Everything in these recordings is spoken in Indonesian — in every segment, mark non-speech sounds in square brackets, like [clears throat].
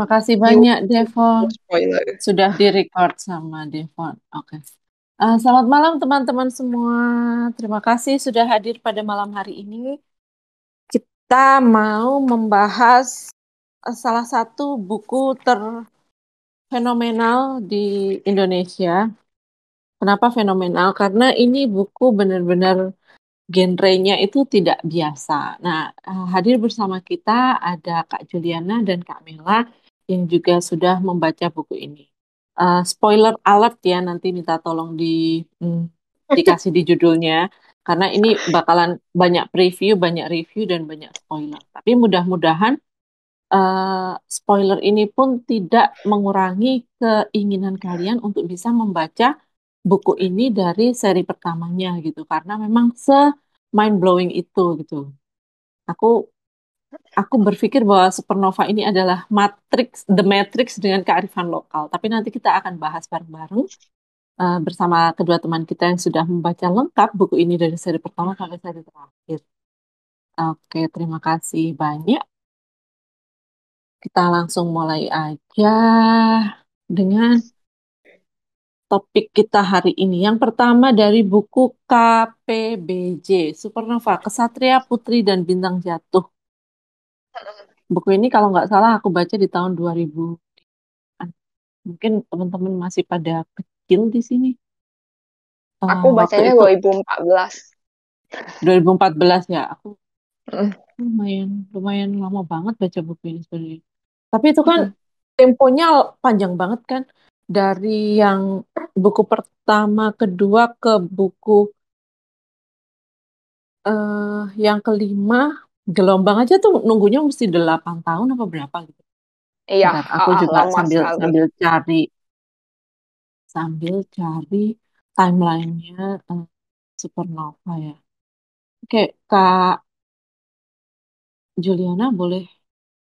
Terima kasih banyak, Devon. Sudah direcord sama Devon. Oke. Uh, selamat malam teman-teman semua. Terima kasih sudah hadir pada malam hari ini. Kita mau membahas uh, salah satu buku terfenomenal di Indonesia. Kenapa fenomenal? Karena ini buku benar-benar genrenya itu tidak biasa. Nah, eh, hadir bersama kita ada Kak Juliana dan Kak Mela yang juga sudah membaca buku ini. Uh, spoiler alert ya, nanti minta tolong di hmm, [laughs] dikasih di judulnya karena ini bakalan banyak preview, banyak review dan banyak spoiler. Tapi mudah-mudahan uh, spoiler ini pun tidak mengurangi keinginan kalian untuk bisa membaca buku ini dari seri pertamanya gitu karena memang se mind blowing itu gitu. Aku aku berpikir bahwa Supernova ini adalah matrix the matrix dengan kearifan lokal. Tapi nanti kita akan bahas bareng-bareng uh, bersama kedua teman kita yang sudah membaca lengkap buku ini dari seri pertama sampai seri terakhir. Oke, terima kasih banyak. Kita langsung mulai aja dengan topik kita hari ini. Yang pertama dari buku KPBJ, Supernova, Kesatria Putri dan Bintang Jatuh. Buku ini kalau nggak salah aku baca di tahun 2000. Mungkin teman-teman masih pada kecil di sini. Aku uh, bacanya itu, 2014. 2014 ya, aku mm. lumayan lumayan lama banget baca buku ini sebenarnya. Tapi itu kan mm. temponya panjang banget kan dari yang buku pertama, kedua ke buku uh, yang kelima, gelombang aja tuh nunggunya mesti delapan tahun apa berapa gitu. Iya, Bentar, aku juga sambil sekali. sambil cari sambil cari timelinenya uh, Supernova ya. Oke, Kak Juliana boleh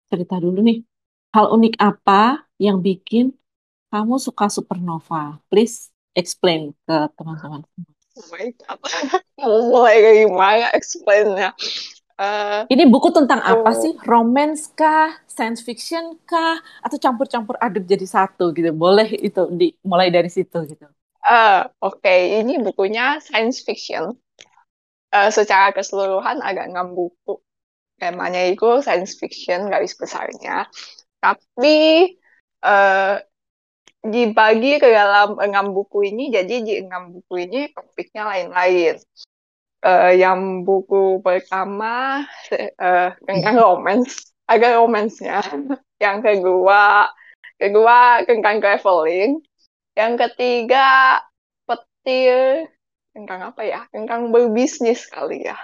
cerita dulu nih. Hal unik apa yang bikin kamu suka supernova? Please explain ke teman-teman. Oh my God. mulai dari gimana explainnya? Uh, Ini buku tentang uh, apa sih? Romance kah? Science fiction kah? Atau campur-campur aduk jadi satu gitu? Boleh itu di mulai dari situ gitu. Uh, Oke, okay. ini bukunya science fiction. Uh, secara keseluruhan agak buku. Temanya itu science fiction garis besarnya. Tapi uh, dibagi ke dalam enam buku ini, jadi di enam buku ini topiknya lain-lain. Uh, yang buku pertama uh, tentang romance, agak romansnya. [laughs] yang kedua, kedua tentang traveling. Yang ketiga, petir tentang apa ya? Tentang berbisnis kali ya.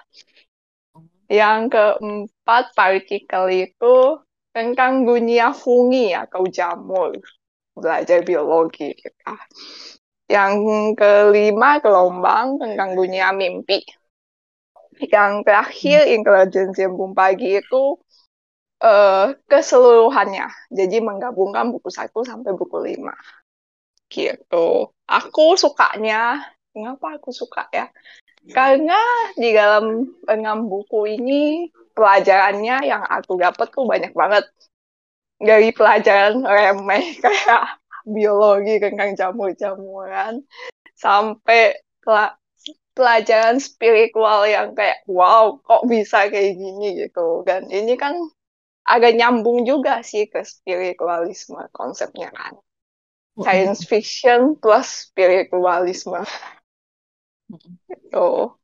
Yang keempat, partikel itu tentang dunia fungi atau jamur belajar biologi gitu. Yang kelima gelombang tentang dunia mimpi. Yang terakhir intelijensi embun pagi itu uh, keseluruhannya. Jadi menggabungkan buku satu sampai buku lima. Gitu. Aku sukanya, kenapa aku suka ya? Karena di dalam enam buku ini pelajarannya yang aku dapat tuh banyak banget dari pelajaran remeh [laughs] kayak biologi tentang jamur-jamuran sampai pelajaran spiritual yang kayak wow kok bisa kayak gini gitu dan ini kan agak nyambung juga sih ke spiritualisme konsepnya kan science fiction plus spiritualisme gitu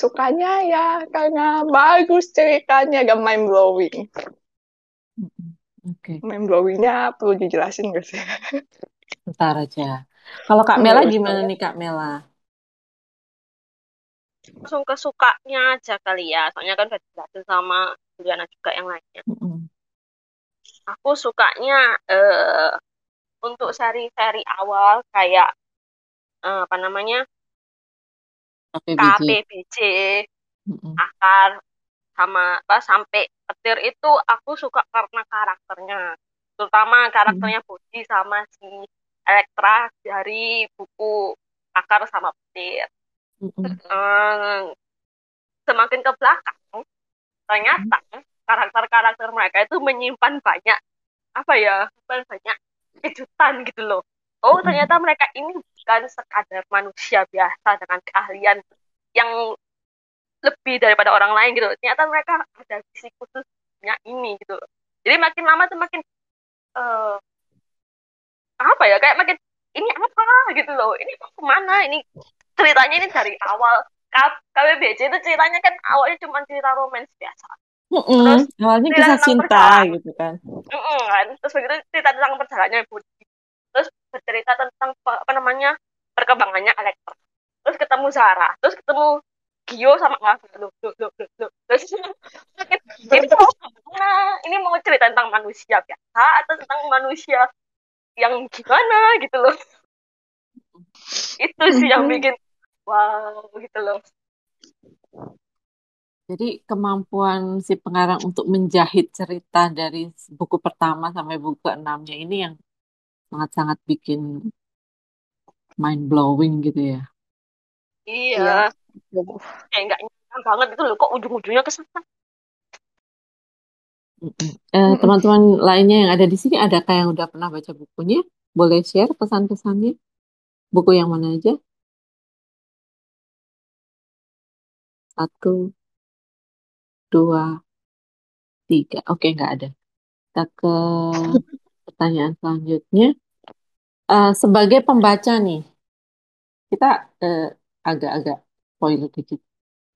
sukanya ya karena bagus ceritanya gak mind blowing Oke. Main blowingnya perlu dijelasin gak sih? Bentar aja. Kalau Kak Mela gimana nih Kak Mela? Langsung ke sukanya aja kali ya. Soalnya kan udah dijelasin sama Juliana juga yang lainnya. Mm -hmm. Aku sukanya uh, untuk seri-seri awal kayak uh, apa namanya KPBJ, KPBJ mm -hmm. akar sama apa sampai petir itu aku suka karena karakternya terutama karakternya hmm. sama si Elektra dari buku akar sama petir semakin ke belakang ternyata karakter-karakter mereka itu menyimpan banyak apa ya banyak kejutan gitu loh. Oh ternyata mereka ini bukan sekadar manusia biasa dengan keahlian yang lebih daripada orang lain gitu ternyata mereka ada visi khususnya ini gitu loh. Jadi makin lama tuh makin uh, apa ya kayak makin ini apa? gitu loh. Ini ke mana? Ini ceritanya ini dari awal KBBC itu ceritanya kan awalnya cuma cerita romans biasa Mm -mm. Terus awalnya kisah cinta gitu kan. Mm -mm, kan. Terus begitu cerita tentang perjalanannya Budi. Terus bercerita tentang apa namanya perkembangannya Elektra. Terus ketemu Zara. Terus ketemu Gio sama Ngavi. Loh, loh, loh, loh, loh. Terus ini mau nah, ini mau cerita tentang manusia biasa atau tentang manusia yang gimana gitu loh. [laughs] Itu sih yang bikin wow gitu loh. Jadi kemampuan si pengarang untuk menjahit cerita dari buku pertama sampai buku keenamnya ini yang sangat-sangat bikin mind blowing gitu ya. Iya. iya. Kayak nggak nyangka banget itu loh kok ujung-ujungnya ke sana. Eh, teman-teman lainnya yang ada di sini adakah yang udah pernah baca bukunya? Boleh share pesan-pesannya? Buku yang mana aja? Satu, dua, tiga. Oke, nggak ada. Kita ke pertanyaan selanjutnya. Uh, sebagai pembaca nih, kita uh, agak-agak spoiler dikit.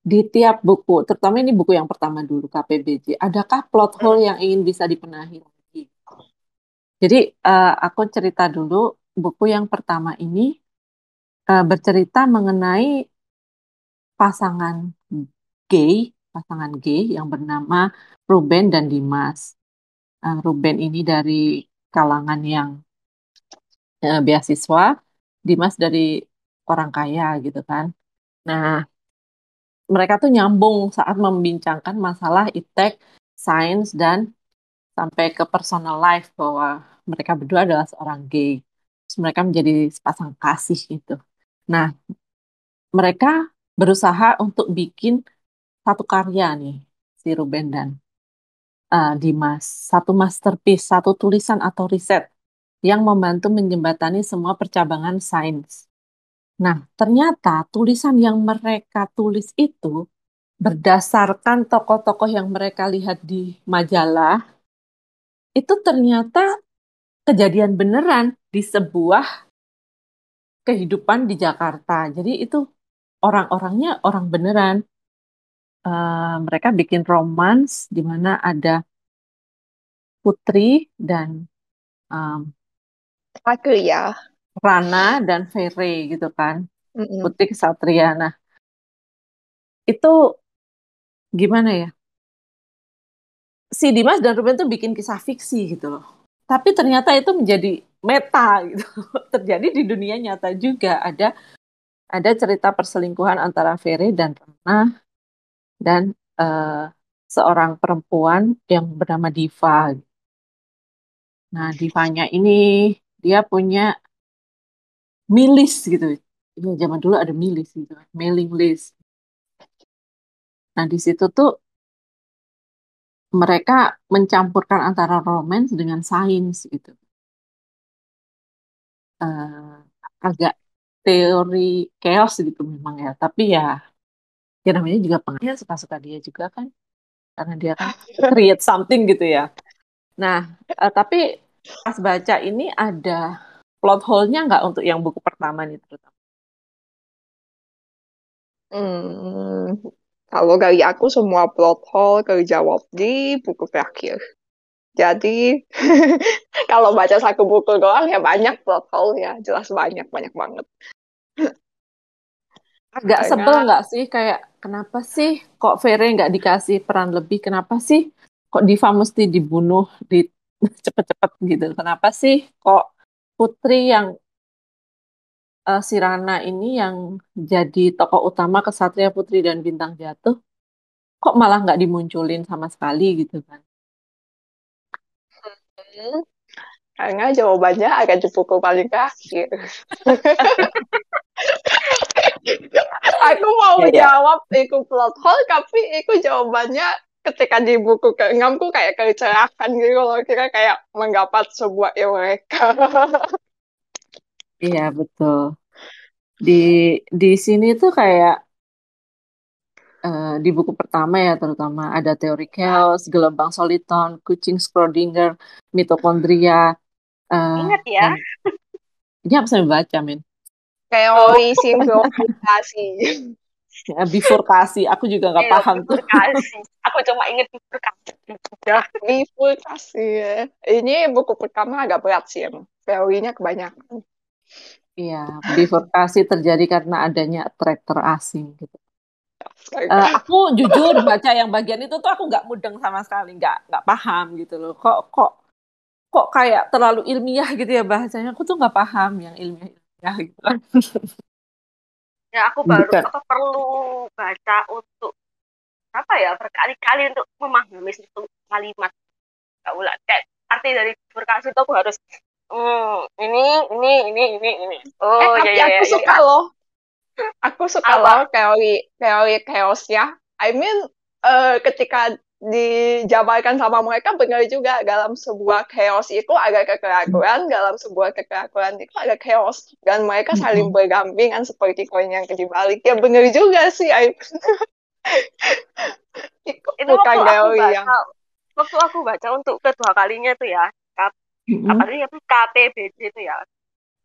Di tiap buku, terutama ini buku yang pertama dulu, KPBJ, adakah plot hole yang ingin bisa dipenahi lagi? Jadi, uh, aku cerita dulu, buku yang pertama ini uh, bercerita mengenai pasangan gay pasangan gay yang bernama Ruben dan Dimas. Uh, Ruben ini dari kalangan yang uh, beasiswa, Dimas dari orang kaya gitu kan. Nah, mereka tuh nyambung saat membincangkan masalah iptek, sains dan sampai ke personal life bahwa mereka berdua adalah seorang gay. Terus mereka menjadi sepasang kasih gitu. Nah, mereka berusaha untuk bikin satu karya nih si Ruben dan uh, Dimas, satu masterpiece, satu tulisan atau riset yang membantu menjembatani semua percabangan sains. Nah, ternyata tulisan yang mereka tulis itu berdasarkan tokoh-tokoh yang mereka lihat di majalah, itu ternyata kejadian beneran di sebuah kehidupan di Jakarta. Jadi itu orang-orangnya orang beneran uh, mereka bikin romans di mana ada Putri dan um, aku ya. Rana dan Fere gitu kan. Mm-hmm. Putri Kesatria. Nah itu gimana ya? Si Dimas dan Ruben tuh bikin kisah fiksi gitu loh. Tapi ternyata itu menjadi meta gitu. [laughs] Terjadi di dunia nyata juga. Ada ada cerita perselingkuhan antara Fere dan Rana dan uh, seorang perempuan yang bernama Diva. Nah, Divanya ini dia punya milis gitu. Ya, zaman dulu ada milis gitu, mailing list. Nah, di situ tuh mereka mencampurkan antara romance dengan sains gitu. Uh, agak teori chaos gitu memang ya, tapi ya ya namanya juga pengen suka-suka dia juga kan. Karena dia kan create something gitu ya. Nah uh, tapi pas baca ini ada plot hole-nya nggak untuk yang buku pertama nih terutama? Hmm, kalau dari aku semua plot hole terjawab di buku terakhir. Jadi [laughs] kalau baca satu buku doang ya banyak plot hole ya jelas banyak banyak banget agak sebel nggak sih? Kayak kenapa sih kok Vere nggak dikasih peran lebih? Kenapa sih kok Diva mesti dibunuh di [laughs] cepet-cepet gitu? Kenapa sih kok Putri yang uh, si Rana ini yang jadi tokoh utama Kesatria Putri dan Bintang Jatuh kok malah nggak dimunculin sama sekali gitu kan? Hmm, karena jawabannya agak pukul paling terakhir [laughs] aku mau ya, ya. jawab itu plot hole tapi itu jawabannya ketika di buku keenamku kayak kecelakaan gitu loh. Kira kayak menggapat sebuah eureka. [laughs] Iya betul. Di di sini tuh kayak uh, di buku pertama ya terutama ada teori chaos gelombang soliton kucing Schrodinger mitokondria uh, ingat ya. ini apa saya baca min teori oh. sinkronisasi ya, bifurkasi. Aku juga nggak iya, paham tuh. [laughs] aku cuma inget bifurkasi. Ya bifurkasi ya. Ini buku pertama agak berat sih emang teorinya kebanyakan. Iya bifurkasi terjadi karena adanya tracker asing gitu. Uh, aku jujur baca yang bagian itu tuh aku nggak mudeng sama sekali, nggak nggak paham gitu loh. Kok kok kok kayak terlalu ilmiah gitu ya bahasanya. Aku tuh nggak paham yang ilmiah ilmiah gitu. [laughs] ya aku baru Bukan. aku perlu baca untuk apa ya berkali-kali untuk memahami satu kalimat ulah kayak arti dari berkasih itu aku harus hmm, ini ini ini ini ini oh eh, ya, ya, aku ya, suka ya. loh aku suka apa? loh teori teori chaosnya I mean uh, ketika dijabarkan sama mereka benar juga. Dalam sebuah chaos itu ada kekeraguan dalam sebuah kekeraguan itu ada chaos. Dan mereka saling berdampingan seperti koin yang dibalik ya benar juga sih [laughs] itu, itu bukan waktu aku baca, yang waktu aku baca untuk kedua kalinya tuh ya kap, mm-hmm. apa sih itu KPBD itu ya.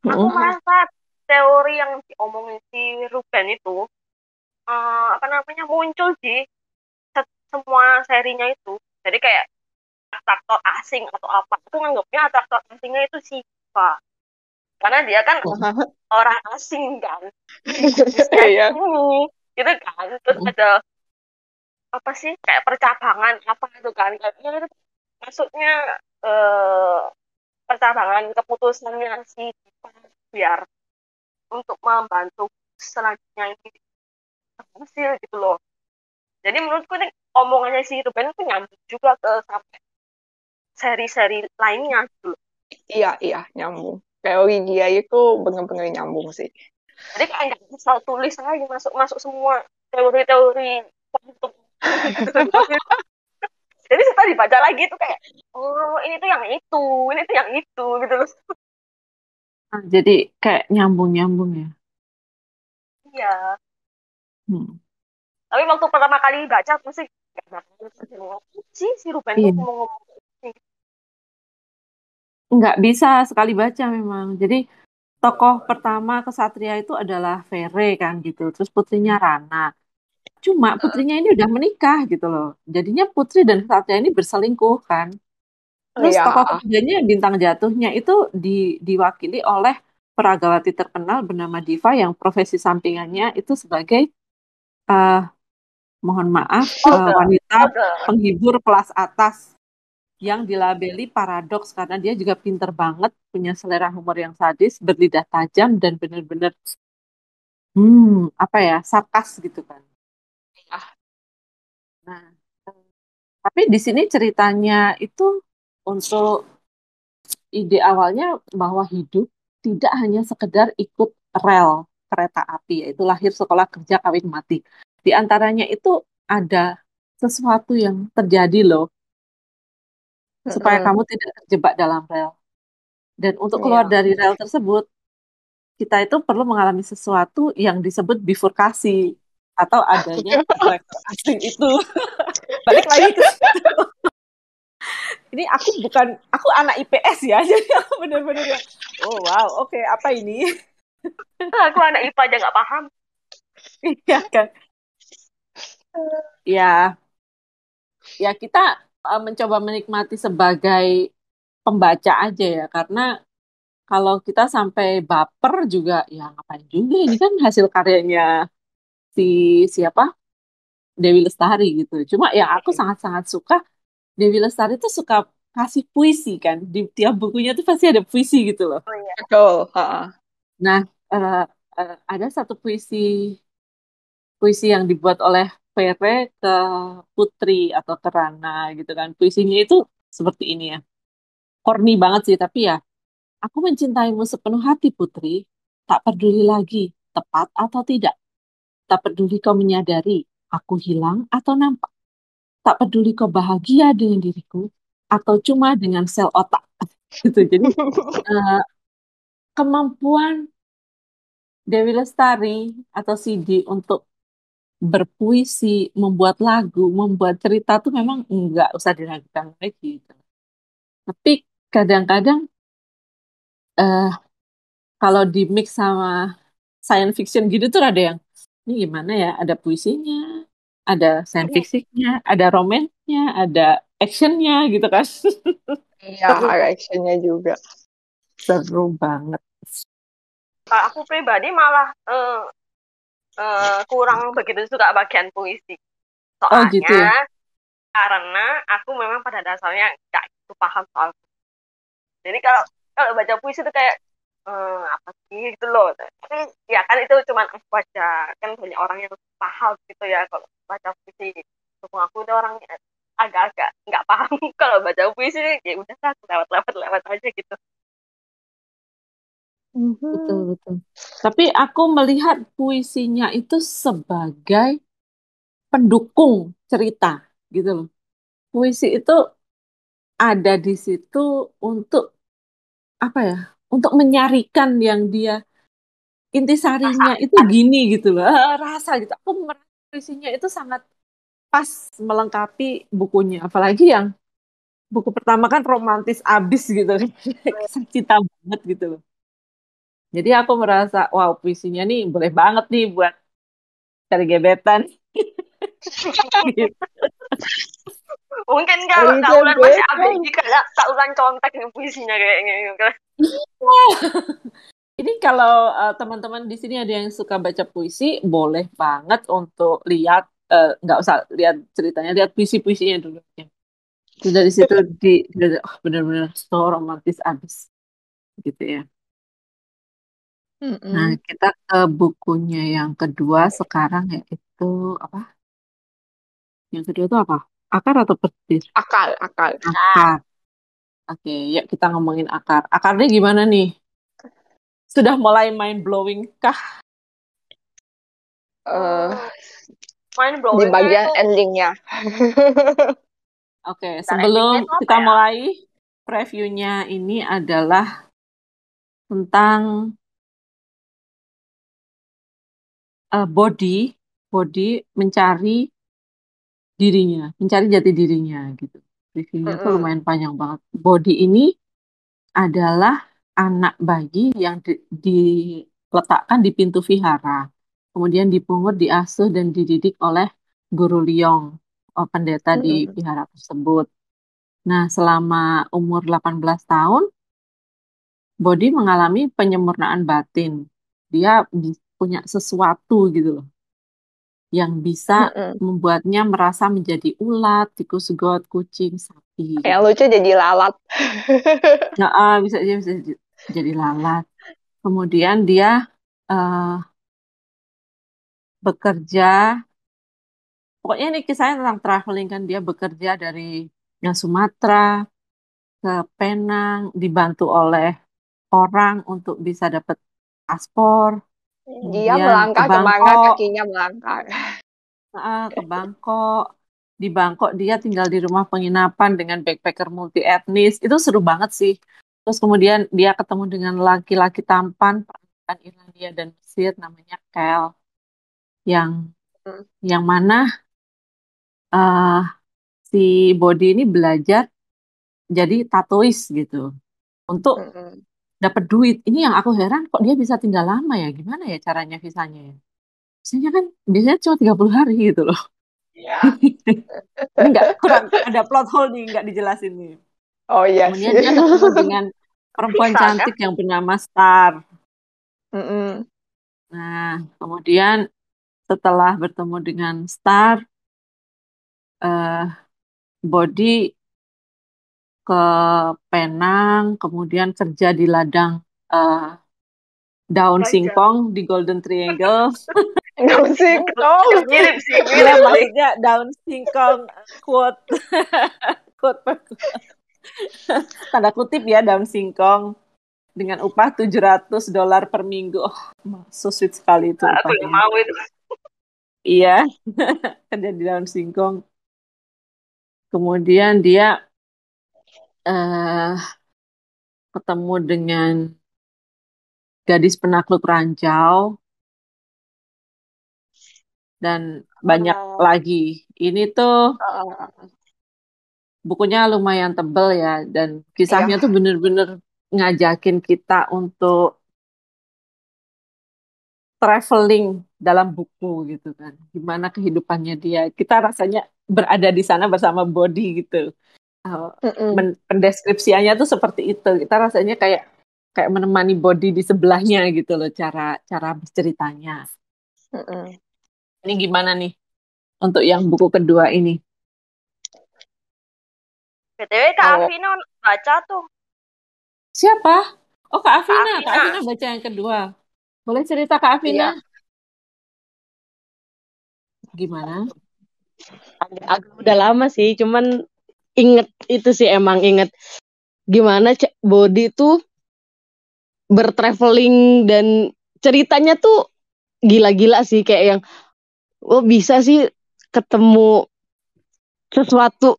Aku mm-hmm. merasa teori yang diomongin si Ruben itu uh, apa namanya muncul di semua serinya itu. Jadi kayak atraktor asing atau apa itu nganggapnya atraktor asingnya itu Siva karena dia kan [laughs] orang asing kan. [laughs] Iya. gitu kan. Terus ada apa sih kayak percabangan apa itu kan. Kayaknya itu maksudnya eh, percabangan keputusannya si biar untuk membantu selanjutnya ini. Hasil gitu loh. Jadi menurutku ini omongannya si Ruben itu nyambung juga ke sampai seri-seri lainnya gitu Iya, iya, nyambung. Teori dia itu benar-benar nyambung sih. Jadi kayak nggak bisa tulis lagi masuk-masuk semua teori-teori [laughs] Jadi setelah dibaca lagi itu kayak, oh ini tuh yang itu, ini tuh yang itu gitu loh. Ah, jadi kayak nyambung-nyambung ya? Iya. Hmm. Tapi waktu pertama kali baca aku sih sih si Ruben iya. nggak bisa sekali baca memang. Jadi tokoh pertama kesatria itu adalah Vere kan gitu. Terus putrinya Rana. Cuma putrinya ini udah menikah gitu loh. Jadinya putri dan kesatria ini berselingkuh kan. Terus ya. tokoh ketiganya bintang jatuhnya itu di, diwakili oleh peragawati terkenal bernama Diva yang profesi sampingannya itu sebagai uh, mohon maaf oh, uh, wanita oh, penghibur kelas atas yang dilabeli paradoks karena dia juga pinter banget punya selera humor yang sadis berlidah tajam dan benar-benar hmm apa ya sarkas gitu kan. Ah. nah tapi di sini ceritanya itu untuk ide awalnya bahwa hidup tidak hanya sekedar ikut rel kereta api yaitu lahir sekolah kerja kawin mati di antaranya itu ada sesuatu yang terjadi loh, supaya kamu tidak terjebak dalam rel. Dan untuk keluar yeah. dari rel tersebut, kita itu perlu mengalami sesuatu yang disebut bifurkasi atau adanya [laughs] asing itu. [laughs] Balik lagi ke. [laughs] Ini aku bukan, aku anak IPS ya, jadi aku benar-benar ya, oh wow, oke, okay, apa ini? aku anak IPA aja nggak paham. Iya kan ya. Ya kita uh, mencoba menikmati sebagai pembaca aja ya karena kalau kita sampai baper juga ya ngapain juga ini kan hasil karyanya si siapa? Dewi Lestari gitu. Cuma ya aku sangat-sangat suka Dewi Lestari tuh suka kasih puisi kan. Di tiap bukunya tuh pasti ada puisi gitu loh. Oh, iya. betul nah uh, uh, ada satu puisi puisi yang dibuat oleh Vere ke Putri atau ke Rana gitu kan. Puisinya itu seperti ini ya. Korni banget sih, tapi ya aku mencintaimu sepenuh hati Putri. Tak peduli lagi, tepat atau tidak. Tak peduli kau menyadari, aku hilang atau nampak. tak peduli kau bahagia dengan diriku atau cuma dengan sel otak [laughs] gitu jadi uh, kemampuan Dewi Lestari atau CD untuk berpuisi, membuat lagu, membuat cerita tuh memang nggak usah diragukan lagi. Gitu. Tapi kadang-kadang uh, kalau di mix sama science fiction gitu tuh ada yang ini gimana ya? Ada puisinya, ada science fictionnya, ada romansnya, ada actionnya gitu kan? Iya, [laughs] ada actionnya juga. Seru banget. Kalau aku pribadi malah uh, uh, kurang begitu suka bagian puisi. Soalnya oh, gitu. karena aku memang pada dasarnya nggak itu paham soal jadi kalau kalau baca puisi itu kayak hmm, apa sih? gitu loh. Tapi ya kan itu cuma aku baca kan banyak orang yang paham gitu ya kalau baca puisi. Semua aku itu orang agak-agak nggak paham [laughs] kalau baca puisi. Ya udah lah lewat-lewat lewat aja gitu betul betul tapi aku melihat puisinya itu sebagai pendukung cerita gitu loh puisi itu ada di situ untuk apa ya? Untuk menyarikan yang dia intisarinya itu gini gitu loh, rasa gitu. Aku merasa isinya itu sangat pas melengkapi bukunya, apalagi yang buku pertama kan romantis abis gitu, [laughs] cinta banget gitu loh. Jadi aku merasa, wow puisinya nih boleh banget nih buat cari gebetan. gitu. [laughs] Mungkin kalau taulan masih abg kayak taulan contek nih puisinya kayaknya. Gitu. Ini kalau uh, teman-teman di sini ada yang suka baca puisi, boleh banget untuk lihat, uh, nggak usah lihat ceritanya, lihat puisi-puisinya dulu. Ya. Dari situ di, oh, benar-benar so romantis abis, gitu ya. Nah, kita ke bukunya yang kedua sekarang yaitu apa? Yang kedua itu apa? Akar atau petir? Akar, akar. Akar. Oke, yuk kita ngomongin akar. Akarnya gimana nih? Sudah mulai mind blowing kah? Uh, mind blowing di bagian itu... endingnya. Oke, okay, sebelum kita ya? mulai previewnya ini adalah tentang uh, body, body mencari dirinya, mencari jati dirinya gitu. Reviewnya tuh lumayan panjang banget. Body ini adalah anak bayi yang di, diletakkan di pintu vihara, kemudian dipungut, diasuh dan dididik oleh guru Liong, oh, pendeta di vihara tersebut. Nah, selama umur 18 tahun, Body mengalami penyempurnaan batin. Dia punya sesuatu gitu loh yang bisa mm-hmm. membuatnya merasa menjadi ulat, tikus got, kucing, sapi. Yang lucu jadi lalat. [laughs] nah, uh, bisa bisa jadi lalat. Kemudian dia uh, bekerja. Pokoknya ini kisahnya tentang traveling kan dia bekerja dari yang Sumatera ke Penang dibantu oleh orang untuk bisa dapat paspor dia melangkah ke ke mana kakinya melangkah. Uh, ke Bangkok. Di Bangkok dia tinggal di rumah penginapan dengan backpacker multi etnis. Itu seru banget sih. Terus kemudian dia ketemu dengan laki-laki tampan perempuan Irlandia dan Mesir namanya Kel. Yang hmm. yang mana uh, si Body ini belajar jadi tatois gitu. Untuk hmm dapat duit. Ini yang aku heran kok dia bisa tinggal lama ya? Gimana ya caranya visanya ya? Visanya kan biasanya cuma 30 hari gitu loh. Iya. [laughs] Ini enggak kurang ada plot hole nih nggak dijelasin nih. Oh iya. Kemudian dia ketemu dengan [laughs] perempuan cantik yang bernama Star. Mm -mm. Nah, kemudian setelah bertemu dengan Star, uh, Body ke Penang, kemudian kerja di ladang uh, daun singkong di Golden Triangle. [laughs] daun singkong [laughs] mirip sih, iya, mirip ya, maksudnya daun singkong quote [laughs] quote tanda kutip ya daun singkong dengan upah 700 dolar per minggu. Oh, so sweet sekali itu. Nah, aku mau itu. Iya, kerja di daun singkong. kemudian dia uh, ketemu dengan gadis penakluk ranjau dan banyak uh, lagi. Ini tuh uh, bukunya lumayan tebel ya dan kisahnya iya. tuh bener-bener ngajakin kita untuk traveling dalam buku gitu kan. Gimana kehidupannya dia. Kita rasanya berada di sana bersama body gitu. Uh, pendeskripsiannya tuh seperti itu. Kita rasanya kayak kayak menemani body di sebelahnya gitu loh cara cara berceritanya. Mm -mm. Ini gimana nih untuk yang buku kedua ini? BTW Kak oh. Afina baca tuh. Siapa? Oh Kak Afina. Kak Afina, Kak Afina baca yang kedua. Boleh cerita Kak Afina? Iya. Gimana? Agak, agak udah lama sih, cuman inget itu sih emang inget gimana body tuh bertraveling dan ceritanya tuh gila-gila sih kayak yang oh bisa sih ketemu sesuatu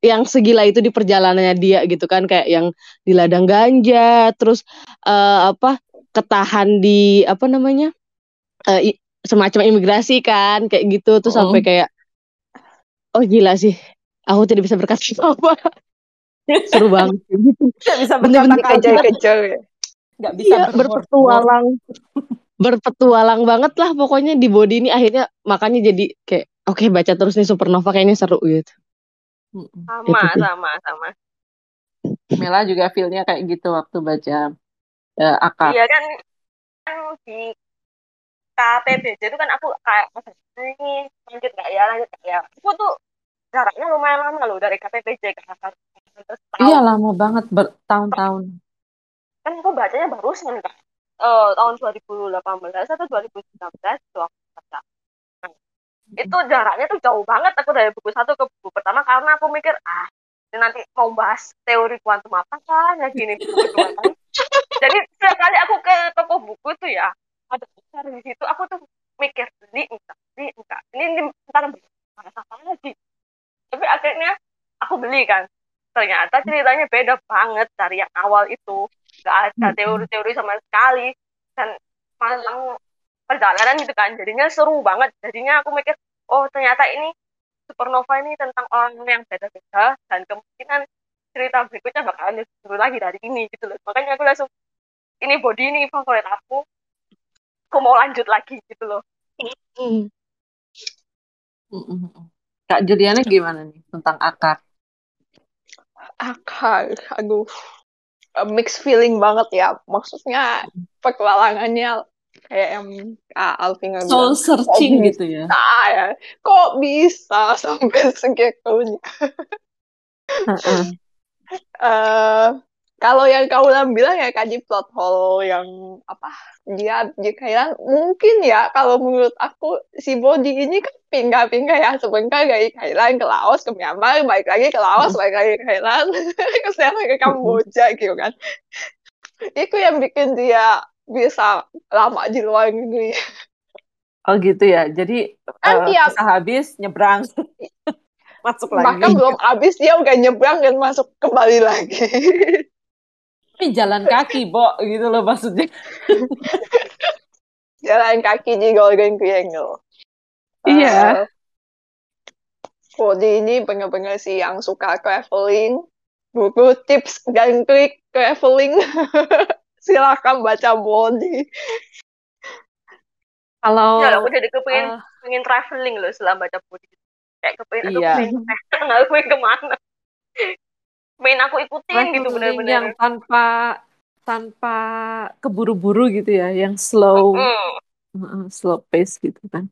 yang segila itu di perjalanannya dia gitu kan. Kayak yang di ladang ganja terus uh, apa ketahan di apa namanya uh, semacam imigrasi kan kayak gitu. Tuh oh. sampai kayak oh gila sih aku tidak bisa berkata [laughs] apa? Seru banget. Gitu nggak bisa berkata kejar-kejar ya. Nggak bisa iya, berpetualang. Berpetualang banget lah pokoknya di body ini. Akhirnya makanya jadi kayak oke okay, baca terus nih supernova kayaknya seru gitu. Sama gitu. sama sama. Mela juga feelnya kayak gitu waktu baca uh, akar iya kan kan di KPBJ itu kan aku kayak ini lanjut nggak ya? Lanjut nggak ya? Aku tuh jaraknya lumayan lama loh dari KPBJ ke akar iya lama banget bertahun-tahun kan aku bacanya barusan kan uh, tahun 2018 atau 2019 itu aku baca itu jaraknya tuh jauh banget aku dari buku satu ke buku pertama karena aku mikir ah nanti mau bahas teori kuantum apa kan ya gini buku kan jadi setiap kali aku ke toko buku tuh ya ada besar di situ aku tuh mikir beli enggak beli enggak ini, ini ntar bahas apa lagi tapi akhirnya aku beli kan. Ternyata ceritanya beda banget dari yang awal itu. Gak ada teori-teori sama sekali. Dan malah perjalanan gitu kan. Jadinya seru banget. Jadinya aku mikir oh ternyata ini supernova ini tentang orang yang beda-beda. Dan kemungkinan cerita berikutnya bakalan seru lagi dari ini gitu loh. Makanya aku langsung ini body ini favorit aku. Aku mau lanjut lagi gitu loh. Mm. Kak Juliana gimana nih tentang akar? Akar, aduh, mixed feeling banget ya. Maksudnya petualangannya kayak yang Kak Alvin Soul bilang, searching gitu ya. ya. Kok bisa sampai [laughs] segitunya? uh, uh, kalau yang kau bilang ya kaji plot hole yang apa dia dia kayak mungkin ya kalau menurut aku si body ini kan pindah-pindah ya sebentar dari Thailand ke Laos ke Myanmar balik lagi ke Laos balik lagi ke Thailand [laughs] ke sana ke Kamboja gitu kan. Itu yang bikin dia bisa lama di luar negeri. Oh gitu ya. Jadi kan uh, tiap, bisa habis nyebrang. [laughs] Masuk lagi. Bahkan belum habis dia udah nyebrang dan masuk kembali lagi [laughs] Tapi jalan kaki, Bo, gitu loh maksudnya. [laughs] jalan kaki di Golden Triangle. Iya. Uh, ini benar-benar sih yang suka traveling, buku tips dan klik traveling. [laughs] Silakan baca Body. Kalau ya, aku jadi kepengen uh, pengen traveling loh setelah baca Body. Kayak kepengen iya. aku pengen, pengen ke mana main aku ikutin gitu benar-benar yang tanpa tanpa keburu-buru gitu ya yang slow. Mm. slow pace gitu kan.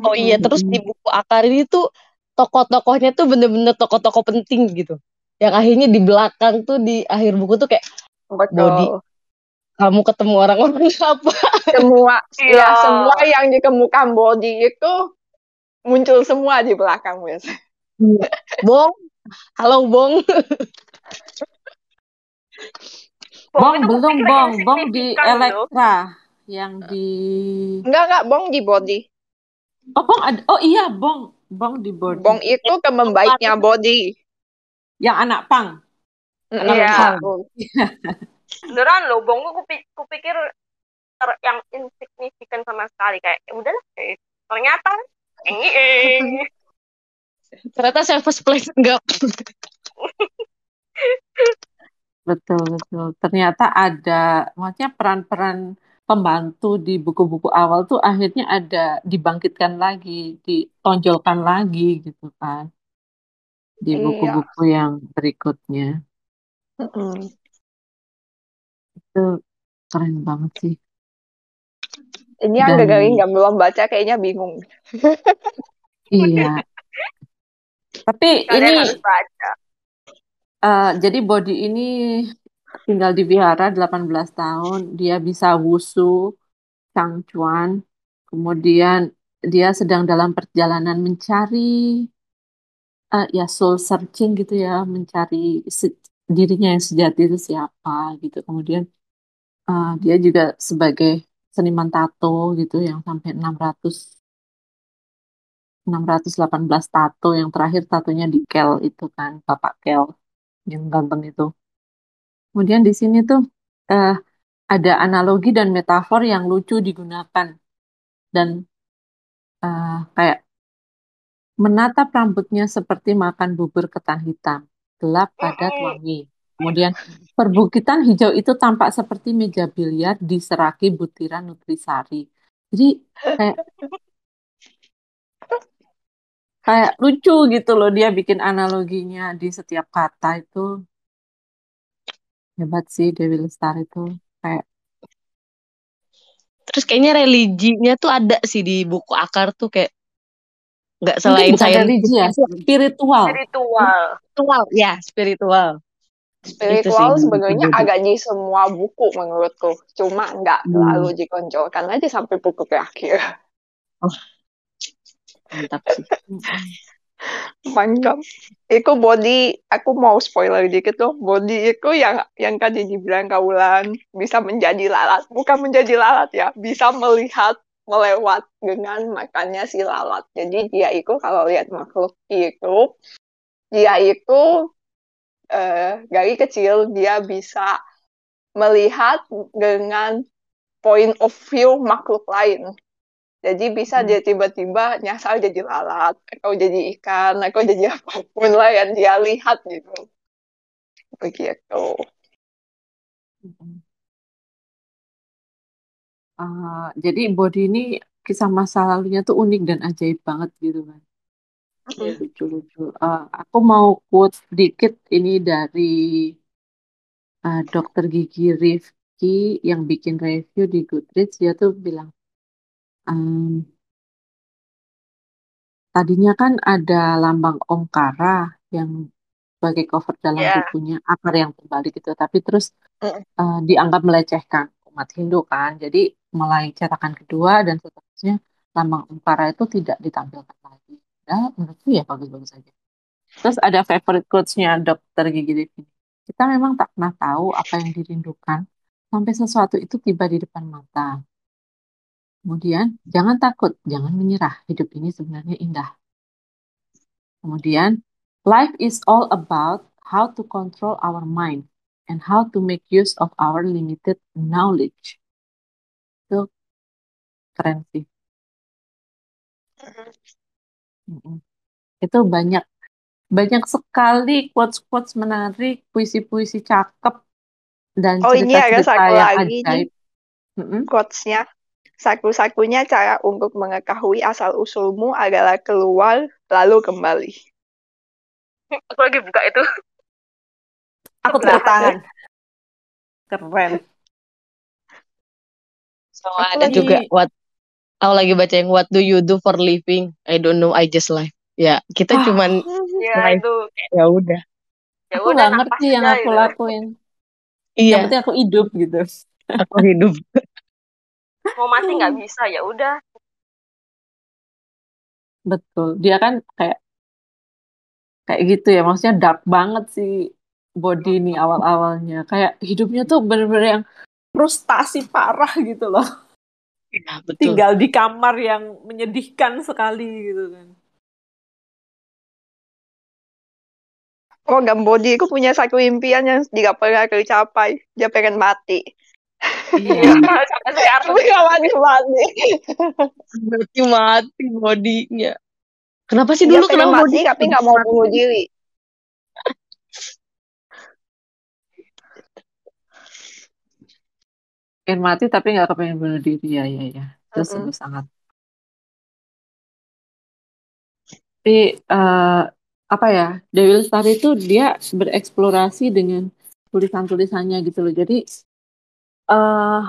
Oh iya terus di buku akar ini tuh tokoh-tokohnya tuh bener-bener tokoh-tokoh penting gitu. Yang akhirnya di belakang tuh di akhir buku tuh kayak Betul. body kamu ketemu orang-orang [laughs] apa? Semua ya iya. semua yang dikemukan body itu muncul semua di belakang biasa Bong Halo Bong. Bong, belum Bong, Bong di Elektra yang di Enggak enggak Bong di Body. Oh Bong ada, oh iya Bong Bong di body. Bong itu ke membaiknya body. Yang anak pang. Iya. [laughs] Beneran loh, Bong aku kupikir yang insignifikan sama sekali kayak ya udahlah kayak ternyata eh ternyata first place enggak betul betul ternyata ada maksudnya peran-peran pembantu di buku-buku awal tuh akhirnya ada dibangkitkan lagi, ditonjolkan lagi gitu kan di iya. buku-buku iya. yang berikutnya. Mm-mm. Itu keren banget sih. Ini yang Dan, gagal nggak belum baca kayaknya bingung. iya. Tapi Kalian ini baca. Uh, jadi body ini tinggal di wihara 18 tahun, dia bisa wusu, Changchuan. Kemudian dia sedang dalam perjalanan mencari uh, ya soul searching gitu ya, mencari dirinya yang sejati itu siapa gitu. Kemudian uh, dia juga sebagai seniman tato gitu yang sampai 600 618 tato yang terakhir tatonya di Kel itu kan Bapak Kel yang ganteng itu. Kemudian di sini tuh uh, ada analogi dan metafor yang lucu digunakan dan uh, kayak menatap rambutnya seperti makan bubur ketan hitam, gelap, padat, wangi. Kemudian perbukitan hijau itu tampak seperti meja biliar diseraki butiran nutrisari. Jadi kayak [laughs] kayak lucu gitu loh dia bikin analoginya di setiap kata itu. Hebat sih Dewi Lestari itu kayak terus kayaknya religinya tuh ada sih di buku akar tuh kayak nggak selain saya religi ya spiritual. Spiritual. Spiritual ya spiritual. Spiritual sebenarnya agak di semua buku menurutku. Cuma nggak hmm. terlalu dikonjolkan aja sampai buku terakhir. Oh mantap sih. Mantap. Itu body aku mau spoiler dikit tuh body itu yang yang tadi dibilang kaulan bisa menjadi lalat. Bukan menjadi lalat ya bisa melihat melewat dengan makannya si lalat. Jadi dia itu kalau lihat makhluk itu dia itu uh, dari kecil dia bisa melihat dengan point of view makhluk lain jadi bisa hmm. dia tiba-tiba nyasar jadi lalat, atau jadi ikan, atau jadi [laughs] apa pun lah yang dia lihat gitu. Begitu. Uh, jadi body ini kisah masa lalunya tuh unik dan ajaib banget gitu kan. Lucu-lucu. Uh, aku mau quote dikit ini dari uh, Dokter Gigi Rifki yang bikin review di Goodreads. Dia tuh bilang, um, tadinya kan ada lambang Omkara yang sebagai cover dalam yeah. bukunya Akar yang terbalik gitu, tapi terus uh, dianggap melecehkan umat Hindu kan, jadi mulai cetakan kedua dan seterusnya lambang Omkara itu tidak ditampilkan lagi. Nah, menurutku ya bagus-bagus saja. Terus ada favorite quotes-nya Dokter Gigi Devi. Kita memang tak pernah tahu apa yang dirindukan sampai sesuatu itu tiba di depan mata. Kemudian, jangan takut, jangan menyerah. Hidup ini sebenarnya indah. Kemudian, life is all about how to control our mind and how to make use of our limited knowledge. Itu keren sih. Itu banyak banyak sekali quotes-quotes menarik, puisi-puisi cakep dan oh, cerita-cerita yang lagi ajaib. Mm-hmm. Quotes-nya Saku-sakunya cara untuk mengetahui asal-usulmu adalah keluar lalu kembali. Aku lagi buka itu. Aku tepuk tangan. Keren. So, ada lagi... juga what aku lagi baca yang what do you do for living? I don't know, I just live. Ya, kita ah, cuman ya itu ya udah. Ya aku nggak ngerti yang aku gitu. lakuin. Iya. Yang penting aku hidup gitu. Aku hidup [laughs] mau mati nggak hmm. bisa ya udah. Betul. Dia kan kayak kayak gitu ya maksudnya dark banget sih body hmm. ini awal-awalnya. Kayak hidupnya tuh bener-bener yang frustasi parah gitu loh. Ya, betul. tinggal di kamar yang menyedihkan sekali gitu kan. Oh, body, aku punya satu impian yang tidak pernah tercapai. Dia pengen mati. Iya, [laughs] sampai sekarang. Tapi gak mati-mati. Berarti mati bodinya. Kenapa sih Dia dulu kenapa mati tapi gak mau bunuh diri. pengen mati tapi nggak kepengen bunuh diri ya ya ya itu Mm-mm. sungguh sangat tapi eh, apa ya Dewi Lestari itu dia bereksplorasi dengan tulisan-tulisannya gitu loh jadi eh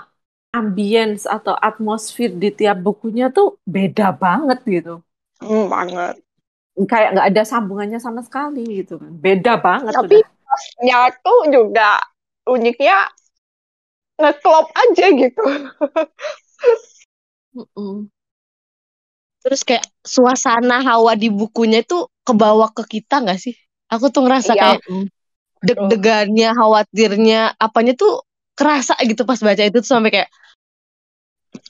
ambience atau atmosfer di tiap bukunya tuh beda banget gitu Hmm, banget. kayak nggak ada sambungannya sama sekali gitu kan beda banget Tapi udah pasnya tuh juga uniknya ngeklop aja gitu. [laughs] Mm-mm. Terus kayak suasana hawa di bukunya itu kebawa ke kita nggak sih? Aku tuh ngerasa Iya. kayak deg-degannya, khawatirnya, apanya tuh kerasa gitu pas baca itu tuh sampai kayak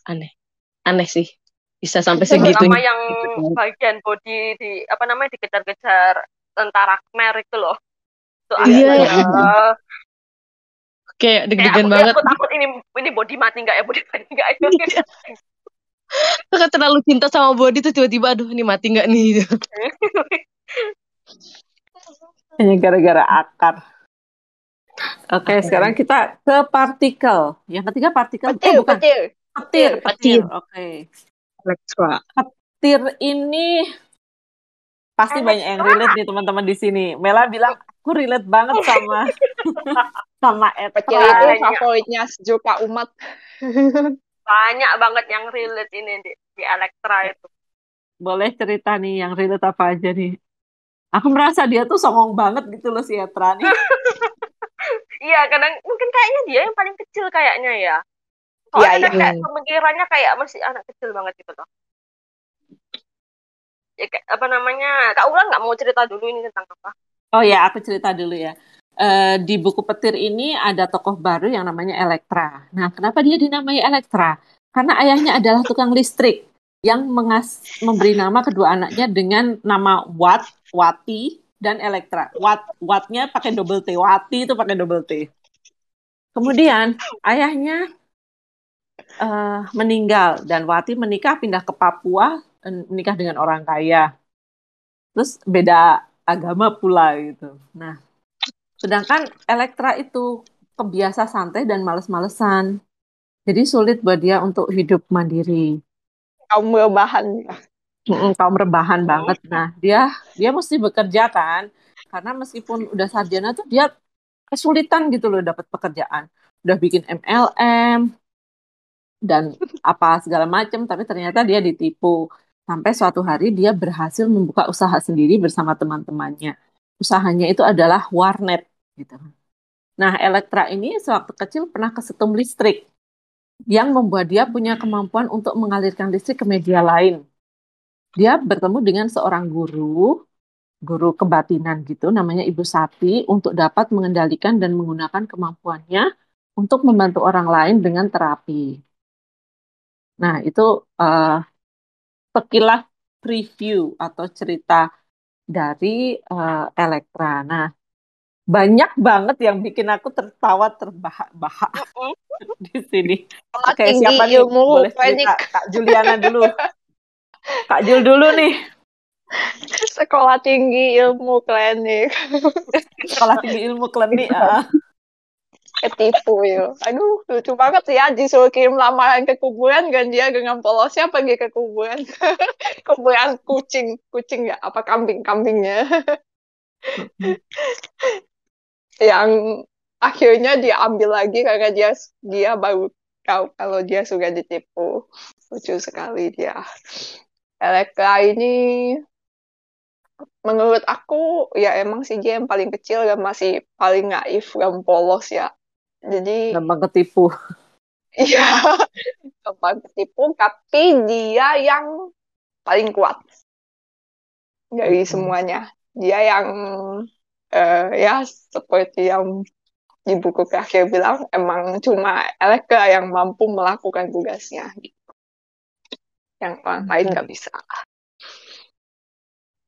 aneh, aneh sih bisa sampai Terutama segitunya. yang bagian body di apa namanya dikejar-kejar tentara Khmer itu loh. Itu Iya, iya. [laughs] uh, Kayak deg-degan banget. aku takut ini ini body mati nggak ya body mati nggak ya. Kakak terlalu cinta sama body tuh tiba-tiba aduh ini mati nggak nih [laughs] hanya gara-gara akar oke sekarang kita ke partikel yang ketiga partikel eh Petir, bukan petir. petir Petir. petir oke Elektra. petir ini pasti banyak yang relate nih teman-teman di sini. Mela bilang aku relate banget sama [laughs] sama Petir Etra. itu favoritnya sejuta umat. [laughs] Banyak banget yang relate ini di, di Elektra itu. Boleh cerita nih yang relate apa aja nih? Aku merasa dia tuh songong banget gitu loh si Etra nih. [laughs] Iya, kadang mungkin kayaknya dia yang paling kecil kayaknya ya. Iya, Soalnya iya. kan kayak pemikirannya kayak masih anak kecil banget gitu loh. Ya kayak apa namanya? Kak Ulan nggak mau cerita dulu ini tentang apa? Oh ya, aku cerita dulu ya. Eh, di buku petir ini ada tokoh baru yang namanya Elektra. Nah, kenapa dia dinamai Elektra? Karena ayahnya adalah tukang listrik yang mengas memberi nama kedua anaknya dengan nama Wat, Wati, dan Elektra. Wat, Watnya pakai double T, Wati itu pakai double T. Kemudian ayahnya eh, meninggal dan Wati menikah pindah ke Papua, menikah dengan orang kaya. Terus beda agama pula gitu. Nah, sedangkan Elektra itu kebiasa santai dan males-malesan. Jadi sulit buat dia untuk hidup mandiri. Kaum rebahan. Mm-mm, kaum rebahan banget. Nah, dia dia mesti bekerja kan. Karena meskipun udah sarjana tuh dia kesulitan gitu loh dapat pekerjaan. Udah bikin MLM dan apa segala macam, tapi ternyata dia ditipu. Sampai suatu hari dia berhasil membuka usaha sendiri bersama teman-temannya. Usahanya itu adalah warnet gitu. Nah, Elektra ini sewaktu kecil pernah kesetum listrik yang membuat dia punya kemampuan untuk mengalirkan listrik ke media lain. Dia bertemu dengan seorang guru, guru kebatinan gitu, namanya Ibu Sati, untuk dapat mengendalikan dan menggunakan kemampuannya untuk membantu orang lain dengan terapi. Nah, itu eh, sekilas preview atau cerita dari eh, Elektra. Nah, banyak banget yang bikin aku tertawa terbahak-bahak [laughs] di sini. Oke, siapa nih? Boleh cerita. Kak Juliana dulu. [laughs] Kak Jul dulu nih. Sekolah tinggi ilmu klinik. Sekolah tinggi ilmu klinik. ah. Ketipu ya. Aduh, lucu banget ya. Disuruh kirim lamaran ke kuburan, dan dia dengan polosnya pergi ke kuburan. [laughs] kuburan kucing. Kucing ya? Apa kambing-kambingnya. [laughs] Yang akhirnya diambil lagi karena dia dia baru tahu kalau dia sudah ditipu. Lucu sekali dia. Elektra ini menurut aku ya emang sih dia yang paling kecil dan masih paling naif dan polos ya. Jadi Gampang ketipu. [laughs] iya gampang ketipu tapi dia yang paling kuat dari Hmm. semuanya. Dia yang eh, ya seperti yang di buku terakhir bilang emang cuma Elektra yang mampu melakukan tugasnya gitu. Yang orang lain nggak bisa.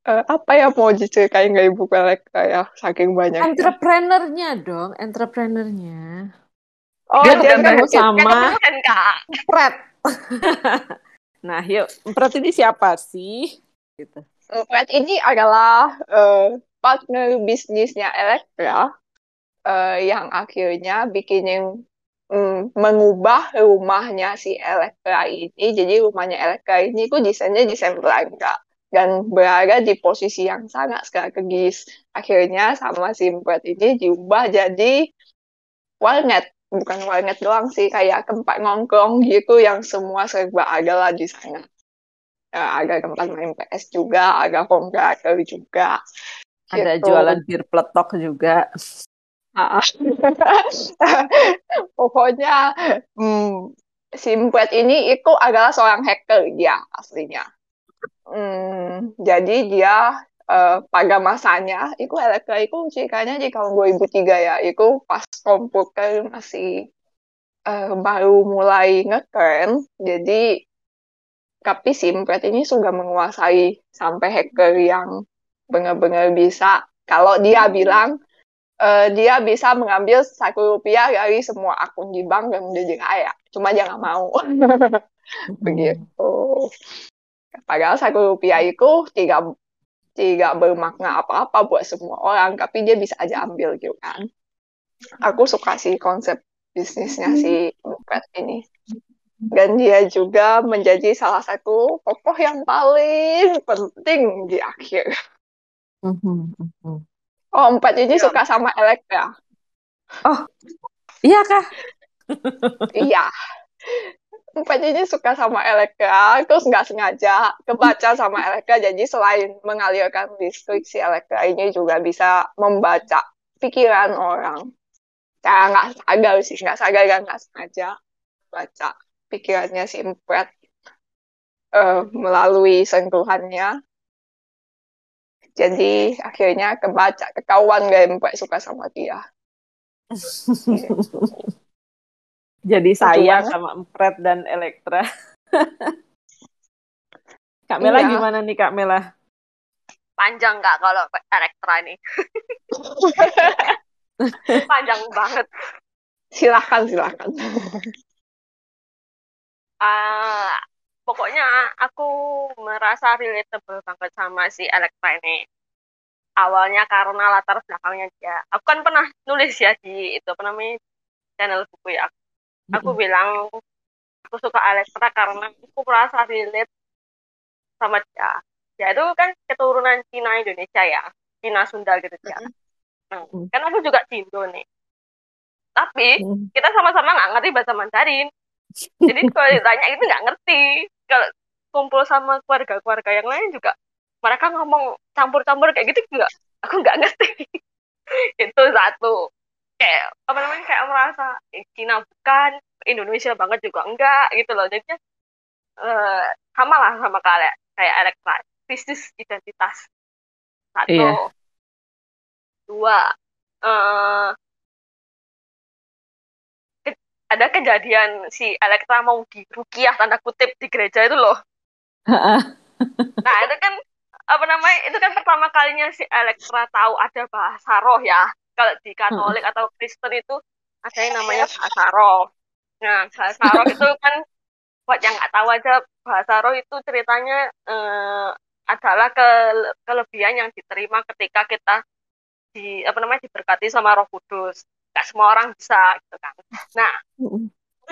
uh, apa ya mau diceritain nggak ibu Elektra ya saking banyak entrepreneurnya dong entrepreneurnya. Oh dia, dia kan sama. Pret [laughs] nah yuk. Pret ini siapa sih? Gitu. Pret ini adalah uh, partner bisnisnya Elektra uh, yang akhirnya bikin mm, mengubah rumahnya si Elektra ini. Jadi rumahnya Elektra ini itu desainnya desain Belanda dan berada di posisi yang sangat strategis. Akhirnya sama Simpret ini diubah jadi warnet. Bukan warnet doang sih, kayak tempat ngongkrong gitu yang semua serba ada lah di sana. Ya, ada tempat main PS juga, ada komputer juga. Ada gitu. jualan bir pletok juga. [laughs] Pokoknya hmm, Simpret ini itu adalah seorang hacker dia aslinya. Hmm, jadi dia uh, pada masanya itu Elektra itu ceritanya di tahun 2003 ya, itu pas komputer masih uh, baru mulai ngekeren. Jadi tapi Simpret ini sudah menguasai sampai hacker yang benar-benar bisa kalau dia bilang uh, dia bisa mengambil satu rupiah dari semua akun di bank dan menjadi kaya. Cuma dia nggak mau. [laughs] Begitu. Padahal satu rupiah itu tidak tidak bermakna apa-apa buat semua orang, tapi dia bisa aja ambil gitu kan. Aku suka sih konsep bisnisnya si Buket ini. Dan dia juga menjadi salah satu tokoh yang paling penting di akhir. Mm -hmm. Oh, empat ini ya. suka sama Elektra. Oh, iya kah? iya. Empat ini suka sama Elektra, terus nggak sengaja kebaca sama Elektra, jadi selain mengalirkan listrik, si Elektra ini juga bisa membaca pikiran orang. Cara nggak sadar sih, nggak sadar dan nggak sengaja baca pikirannya si Empat uh, melalui sentuhannya jadi akhirnya kebaca kekawan gak Mbak suka sama dia. [laughs] Jadi saya sama Empret dan Elektra. [laughs] Kak Mela iya. gimana nih Kak Mela? Panjang nggak kalau Elektra nih [laughs] panjang banget. Silahkan silahkan. Uh, pokoknya aku merasa relatable banget sama si Elektra ini. Awalnya karena latar belakangnya dia. Aku kan pernah nulis ya di itu apa namanya channel buku ya. Aku mm-hmm. bilang aku suka Elektra karena aku merasa relate sama dia. Dia itu kan keturunan Cina Indonesia ya Cina Sunda gitu ya. Nah, kan aku juga Cindo nih. Tapi kita sama-sama nggak ngerti bahasa Mandarin. Jadi [laughs] kalau ditanya itu nggak ngerti kalau kumpul sama keluarga-keluarga yang lain juga mereka ngomong campur-campur kayak gitu juga aku nggak ngerti. [laughs] Itu satu. Kayak apa namanya kayak merasa eh, Cina bukan Indonesia banget juga enggak gitu loh. Jadinya uh, sama lah sama kalian kayak elektra bisnis identitas. Satu. Iya. dua. Uh, ada kejadian si Elektra mau dirukiah tanda kutip di gereja itu loh. [laughs] nah itu kan apa namanya itu kan pertama kalinya si Elektra tahu ada bahasa roh ya. Kalau di Katolik atau Kristen itu ada yang namanya bahasa roh. Nah bahasa roh itu kan buat yang nggak tahu aja bahasa roh itu ceritanya eh, adalah ke, kelebihan yang diterima ketika kita di apa namanya diberkati sama Roh Kudus nggak semua orang bisa gitu kan. Nah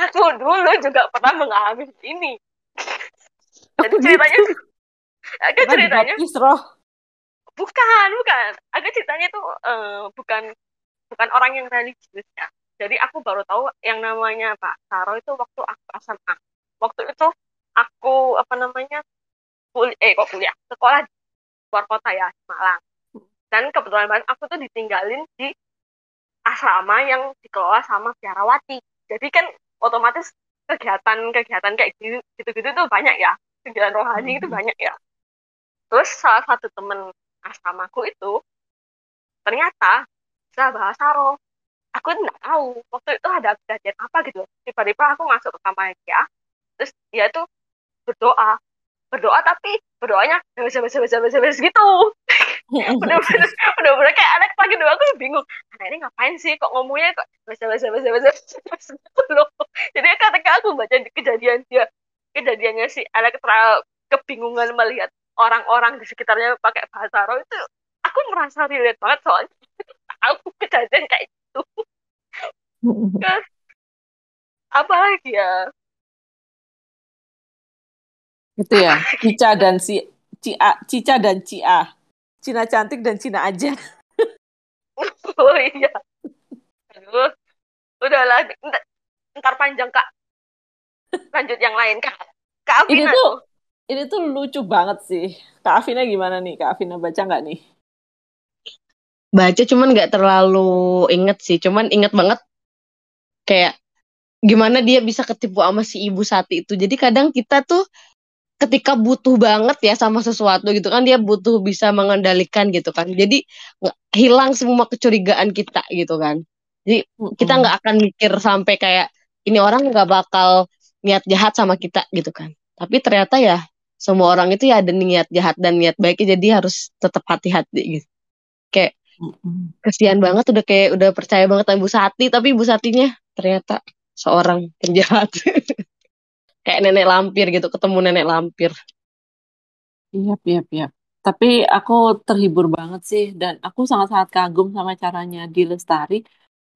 aku dulu juga pernah mengalami ini. [laughs] Jadi oh, ceritanya gitu? agak ceritanya. Bukan bukan. Agak ceritanya tuh uh, bukan bukan orang yang religius ya. Jadi aku baru tahu yang namanya Pak Saro itu waktu aku SMA waktu itu aku apa namanya kuliah eh kok kuliah? Sekolah di luar kota ya Malang. Dan kebetulan banget aku tuh ditinggalin di asrama yang dikelola sama biarawati. Jadi kan otomatis kegiatan-kegiatan kayak gitu gitu-gitu tuh banyak ya. Kegiatan rohani itu hmm. banyak ya. Terus salah satu temen asramaku itu ternyata bisa bahasa roh. Aku nggak tahu waktu itu ada kejadian apa gitu. Tiba-tiba aku masuk ke kamar dia, terus dia tuh berdoa berdoa tapi berdoanya baca baca baca baca gitu [laughs] [laughs] bener-bener bener-bener kayak anak pagi doa aku bingung anak ini ngapain sih? Kok ngomongnya kok baca baca baca baca loh jadi ketika aku baca kejadian dia kejadiannya si anak terlalu kebingungan melihat orang-orang di sekitarnya pakai bahasa roh itu aku merasa relate banget soalnya. [laughs] Aku kejadian kayak itu apa lagi ya? Itu ya Cica dan si Cia Cica dan Cia Cina cantik dan Cina aja. [laughs] Oh iya. Aduh. Udahlah ntar panjang kak. Lanjut yang lain kak. Kak Afina ini tuh. ini tuh lucu banget sih. Kak Afina gimana nih? Kak Afina baca nggak nih? Baca cuman nggak terlalu inget sih. Cuman inget banget kayak gimana dia bisa ketipu sama si ibu sati itu. Jadi kadang kita tuh ketika butuh banget ya sama sesuatu gitu kan dia butuh bisa mengendalikan gitu kan. Jadi hilang semua kecurigaan kita gitu kan. Jadi kita nggak akan mikir sampai kayak ini orang nggak bakal niat jahat sama kita gitu kan. Tapi ternyata ya semua orang itu ya ada niat jahat dan niat baik jadi harus tetap hati-hati gitu. Kayak kesian banget udah kayak udah percaya banget sama Bu Sati tapi Bu Satinya ternyata seorang penjahat [laughs] kayak nenek lampir gitu ketemu nenek lampir. Iya iya iya tapi aku terhibur banget sih dan aku sangat-sangat kagum sama caranya di Lestari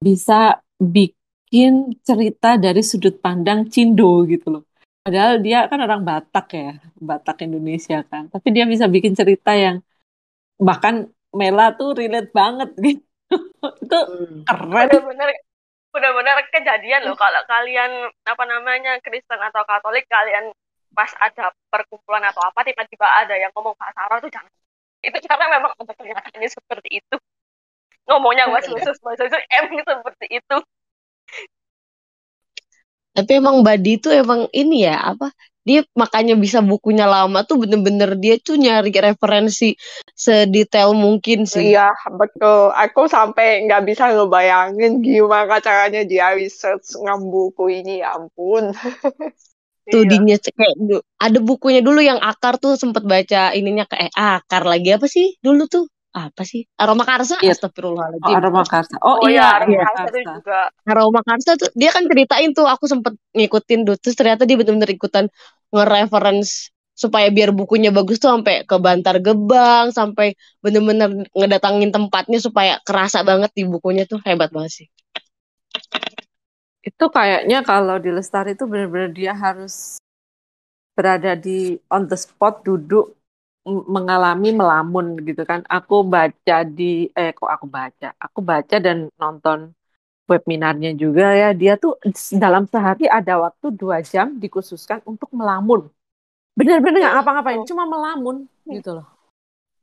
bisa bikin cerita dari sudut pandang Cindo gitu loh. Padahal dia kan orang Batak ya Batak Indonesia kan. Tapi dia bisa bikin cerita yang bahkan Mela tuh relate banget [laughs] gitu. Itu hmm. keren. Bener benar-benar kejadian loh. Kalau kalian apa namanya Kristen atau Katolik kalian pas ada perkumpulan atau apa tiba-tiba ada yang ngomong bahasa Arab tuh jangan. Itu karena memang ada kenyataannya seperti itu. Ngomongnya mas khusus bahasa itu em seperti itu. Tapi emang Badi itu emang ini ya apa dia makanya bisa bukunya lama tuh bener-bener dia tuh nyari referensi sedetail mungkin sih. Iya betul. Aku sampai nggak bisa ngebayangin gimana caranya dia research buku ini. Ya ampun. [laughs] Studinya iya. kayak ada bukunya dulu yang akar tuh sempet baca ininya kayak eh, akar lagi apa sih dulu tuh apa sih aroma karsa iya. astagfirullahaladzim oh, aroma karsa oh, oh iya aroma iya. karsa juga aroma karsa tuh dia kan ceritain tuh aku sempet ngikutin tuh terus ternyata dia benar-benar ikutan nge-reference supaya biar bukunya bagus tuh sampai ke Bantar Gebang sampai bener-bener ngedatangin tempatnya supaya kerasa banget di bukunya tuh hebat banget sih. Itu kayaknya kalau di Lestari itu bener-bener dia harus berada di on the spot duduk mengalami melamun gitu kan. Aku baca di eh kok aku baca. Aku baca dan nonton webinarnya juga ya. Dia tuh dalam sehari ada waktu dua jam dikhususkan untuk melamun. Benar-benar nggak ngapa-ngapain cuma melamun gitu loh.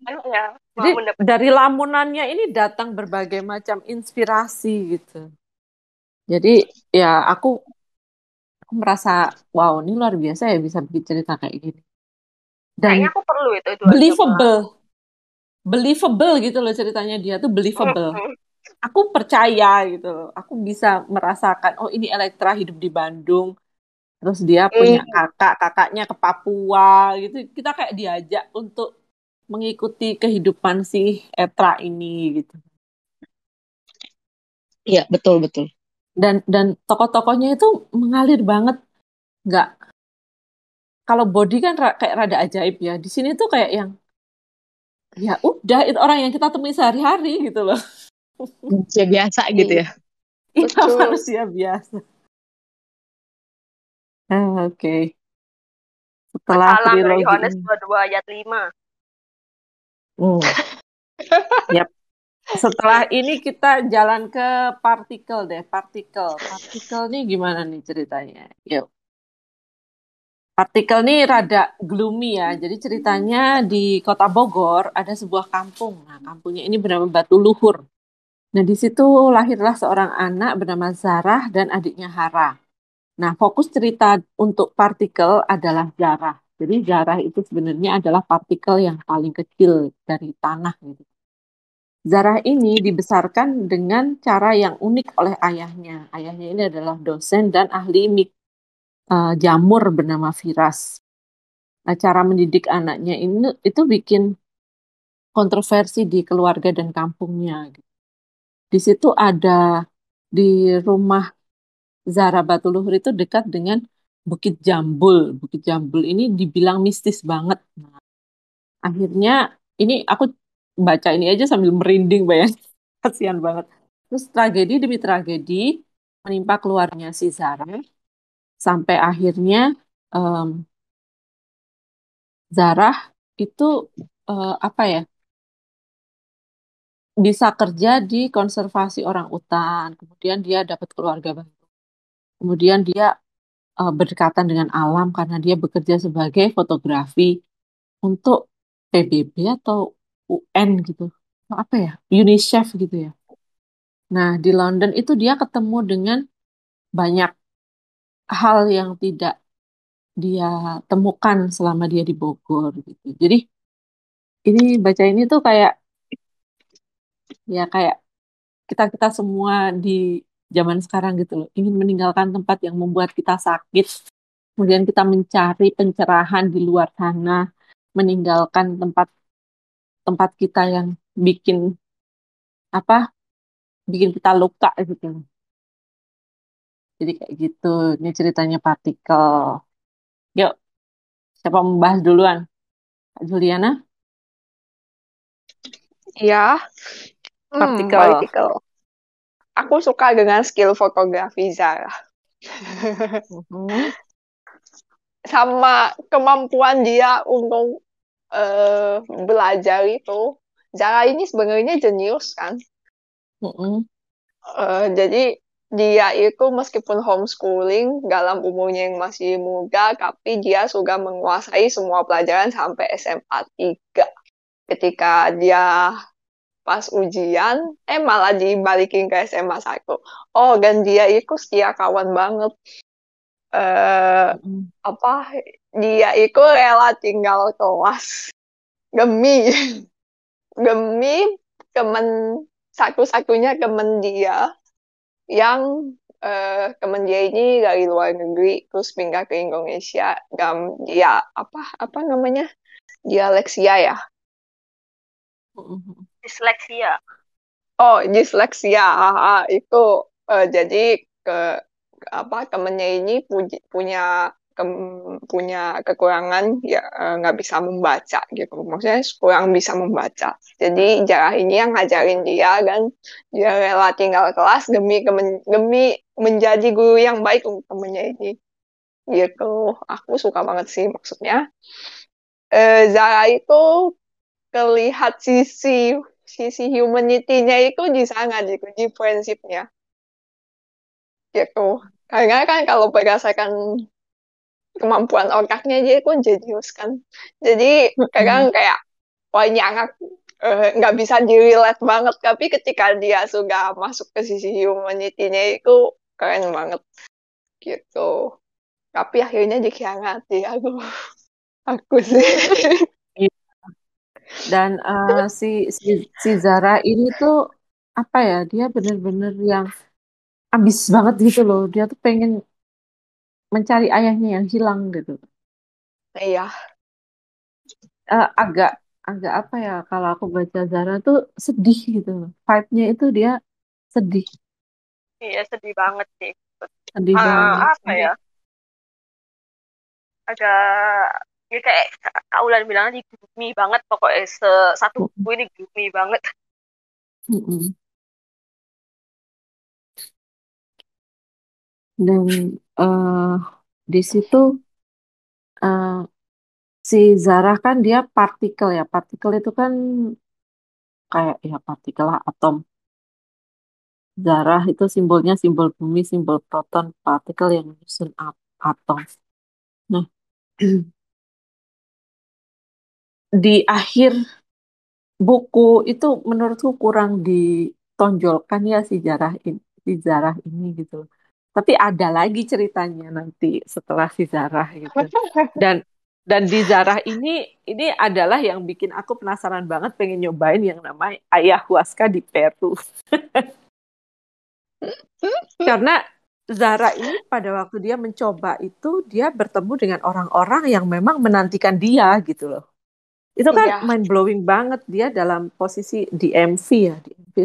Ya, jadi dari lamunannya ini datang berbagai macam inspirasi gitu. Jadi ya aku aku merasa wow ini luar biasa ya bisa bikin cerita kayak gini dan Kayaknya aku perlu itu, itu believable believable gitu loh ceritanya dia tuh believable aku percaya gitu loh. Aku bisa merasakan oh ini Elektra hidup di Bandung. Terus dia punya mm. kakak, kakaknya ke Papua gitu. Kita kayak diajak untuk mengikuti kehidupan si Etra ini gitu. Iya, betul betul. Dan dan tokoh-tokohnya itu mengalir banget. Nggak kalau body kan kayak rada ajaib ya. Di sini tuh kayak yang ya udah itu orang yang kita temui sehari-hari gitu loh. Manusia biasa [laughs] gitu ya? Itu manusia biasa. Ah, oke. Okay. setelah Salam trilogi Yohanes 22 ayat 5 hmm. yep. setelah ini kita jalan ke partikel deh partikel. Partikel nih gimana nih ceritanya? Yuk Partikel nih rada gloomy ya. Jadi ceritanya di kota Bogor ada sebuah kampung. Nah, kampungnya ini bernama Batu Luhur. Nah, di situ lahirlah seorang anak bernama Zarah dan adiknya Hara. Nah, fokus cerita untuk partikel adalah zarah. Jadi zarah itu sebenarnya adalah partikel yang paling kecil dari tanah gitu. Zarah ini dibesarkan dengan cara yang unik oleh ayahnya. Ayahnya ini adalah dosen dan ahli mik, uh, jamur bernama Firas. Nah, cara mendidik anaknya ini itu bikin kontroversi di keluarga dan kampungnya. Gitu. Di situ ada di rumah Zara Batuluhur itu dekat dengan Bukit Jambul. Bukit Jambul ini dibilang mistis banget. Nah, akhirnya ini aku baca ini aja sambil merinding bayang. [laughs] Kasihan banget. Terus tragedi demi tragedi menimpa keluarnya si Zara sampai akhirnya um, Zarah itu uh, apa ya bisa kerja di konservasi orang utan kemudian dia dapat keluarga baru. Kemudian dia uh, berdekatan dengan alam karena dia bekerja sebagai fotografi untuk PBB atau UN gitu. Apa ya? UNICEF gitu ya. Nah di London itu dia ketemu dengan banyak hal yang tidak dia temukan selama dia di Bogor gitu. Jadi ini baca ini tuh kayak ya kayak kita kita semua di zaman sekarang gitu loh ingin meninggalkan tempat yang membuat kita sakit, kemudian kita mencari pencerahan di luar sana, meninggalkan tempat tempat kita yang bikin apa bikin kita luka gitu. Jadi kayak gitu. Ini ceritanya partikel. Yuk, siapa membahas duluan? Kak Juliana? Ya, hmm, partikel. partikel. Aku suka dengan skill fotografi Zara. Mm-hmm. Sama kemampuan dia untuk uh, belajar itu. Zara ini sebenarnya jenius kan. Uh, jadi dia itu meskipun homeschooling dalam umurnya yang masih muda, tapi dia sudah menguasai semua pelajaran sampai SMA 3. Ketika dia pas ujian, eh malah dibalikin ke SMA 1. Oh, dan dia itu setia kawan banget. Uh, mm. apa dia itu rela tinggal kelas demi [laughs] demi temen satu-satunya temen dia yang uh, temen dia ini dari luar negeri terus pindah ke Indonesia. Dan dia apa apa namanya? Dialeksia ya? Disleksia. Oh disleksia. Ah, itu uh, jadi ke apa temennya ini punya ke, punya kekurangan ya eh, nggak bisa membaca gitu. Maksudnya kurang bisa membaca. Jadi jarah ini yang ngajarin dia dan dia rela tinggal kelas demi demi menjadi guru yang baik untuk temennya ini. Gitu. Aku suka banget sih maksudnya. E, Zara itu kelihat sisi sisi humanity-nya itu di sana di, di prinsipnya. Gitu. Karena kan kalau berdasarkan kemampuan otaknya dia pun jenius kan. Jadi kadang kayak banyak eh, nggak uh, bisa dirilet banget. Tapi ketika dia sudah masuk ke sisi humanity-nya itu keren banget. Gitu. Tapi akhirnya dikhianati aku. [laughs] Aku sih. Iya. dan uh, si, si si Zara ini tuh apa ya dia bener-bener yang ambis banget gitu loh. Dia tuh pengen mencari ayahnya yang hilang gitu. Iya. Uh, agak agak apa ya kalau aku baca Zara tuh sedih gitu. Vibe-nya itu dia sedih. Iya sedih banget sih. Sedih uh, banget. Apa ya? Agak ya kayak Kak Ulan bilang di gloomy banget pokoknya satu buku ini gloomy banget. Mm -mm. dan uh, di situ uh, si Zarah kan dia partikel ya. Partikel itu kan kayak ya partikel lah atom. Zarah itu simbolnya simbol bumi simbol proton partikel yang menyusun atom. Nah [clears throat] di akhir buku itu menurutku kurang ditonjolkan ya si Zarah ini si ini gitu tapi ada lagi ceritanya nanti setelah si Zarah gitu. Dan dan di Zarah ini ini adalah yang bikin aku penasaran banget pengen nyobain yang namanya ayahuasca di Peru. [laughs] Karena Zara ini pada waktu dia mencoba itu dia bertemu dengan orang-orang yang memang menantikan dia gitu loh. Itu kan iya. mind blowing banget dia dalam posisi di MV ya, di MV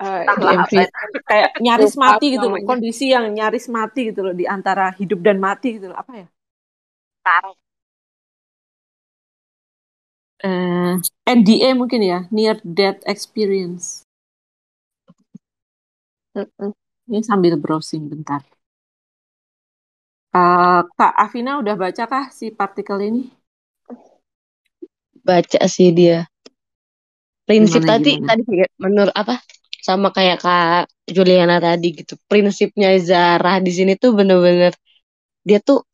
Uh, kayak nyaris mati gitu loh, kondisi yang nyaris mati gitu loh di antara hidup dan mati gitu loh. Apa ya? Taruh. Uh, eh, NDA mungkin ya, near death experience. Ini sambil browsing bentar. Uh, Kak Afina udah baca kah si partikel ini? baca sih dia prinsip gimana, tadi gimana? tadi menurut apa sama kayak kak Juliana tadi gitu prinsipnya Zara di sini tuh bener-bener dia tuh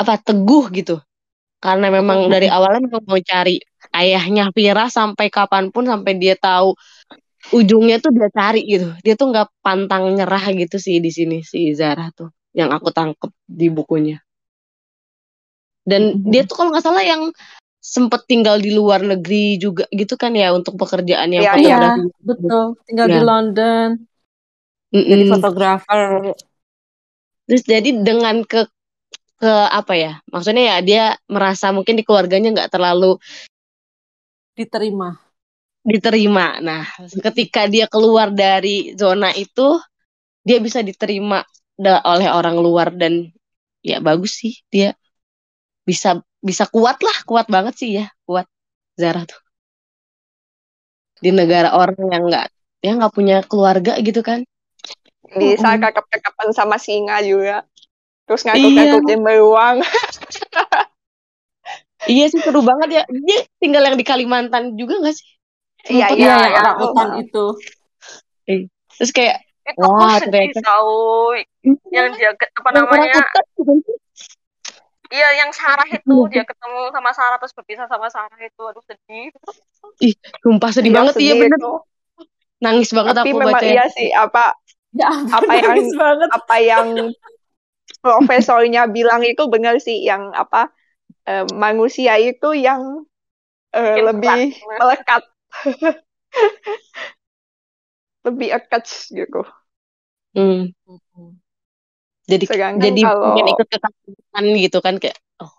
apa teguh gitu. Karena memang dari awalnya memang mau cari ayahnya Vira sampai kapan pun sampai dia tahu ujungnya tuh dia cari gitu. Dia tuh nggak pantang nyerah gitu sih di sini si Zara tuh yang aku tangkep di bukunya. Dan dia tuh kalau nggak salah yang sempet tinggal di luar negeri juga gitu kan ya untuk pekerjaan yang ya, fotografi. Iya, betul. Tinggal ya. di London. Mm-mm. Jadi fotografer. Terus jadi dengan ke ke apa ya? Maksudnya ya dia merasa mungkin di keluarganya nggak terlalu diterima. Diterima. Nah, ketika dia keluar dari zona itu, dia bisa diterima oleh orang luar dan ya bagus sih dia bisa bisa kuat lah, kuat banget sih ya, kuat Zara tuh. Di negara orang yang nggak ya nggak punya keluarga gitu kan. Bisa mm -hmm. kakap-kakapan sama singa juga. Terus ngakuk-ngakukin iya. beruang. [laughs] iya sih seru banget ya. Dia tinggal yang di Kalimantan juga nggak sih? Iya, iya, ya, ya, orang hutan itu. Eh, terus kayak eh, wah ternyata tahu yang dia apa namanya Iya, yang Sarah [laughs] itu iya. dia ketemu sama Sarah terus berpisah sama Sarah itu, aduh sedih. Ih, sumpah sedih iya, banget iya bener. Nangis banget Tapi aku memang baca. iya sih apa ya, apa yang banget. apa yang profesornya bilang itu benar sih yang apa eh, manusia itu yang eh, lebih melekat [laughs] lebih attached gitu. Hmm jadi Sedangkan jadi kalau... pengen ikut ke kampus gitu kan kayak oh,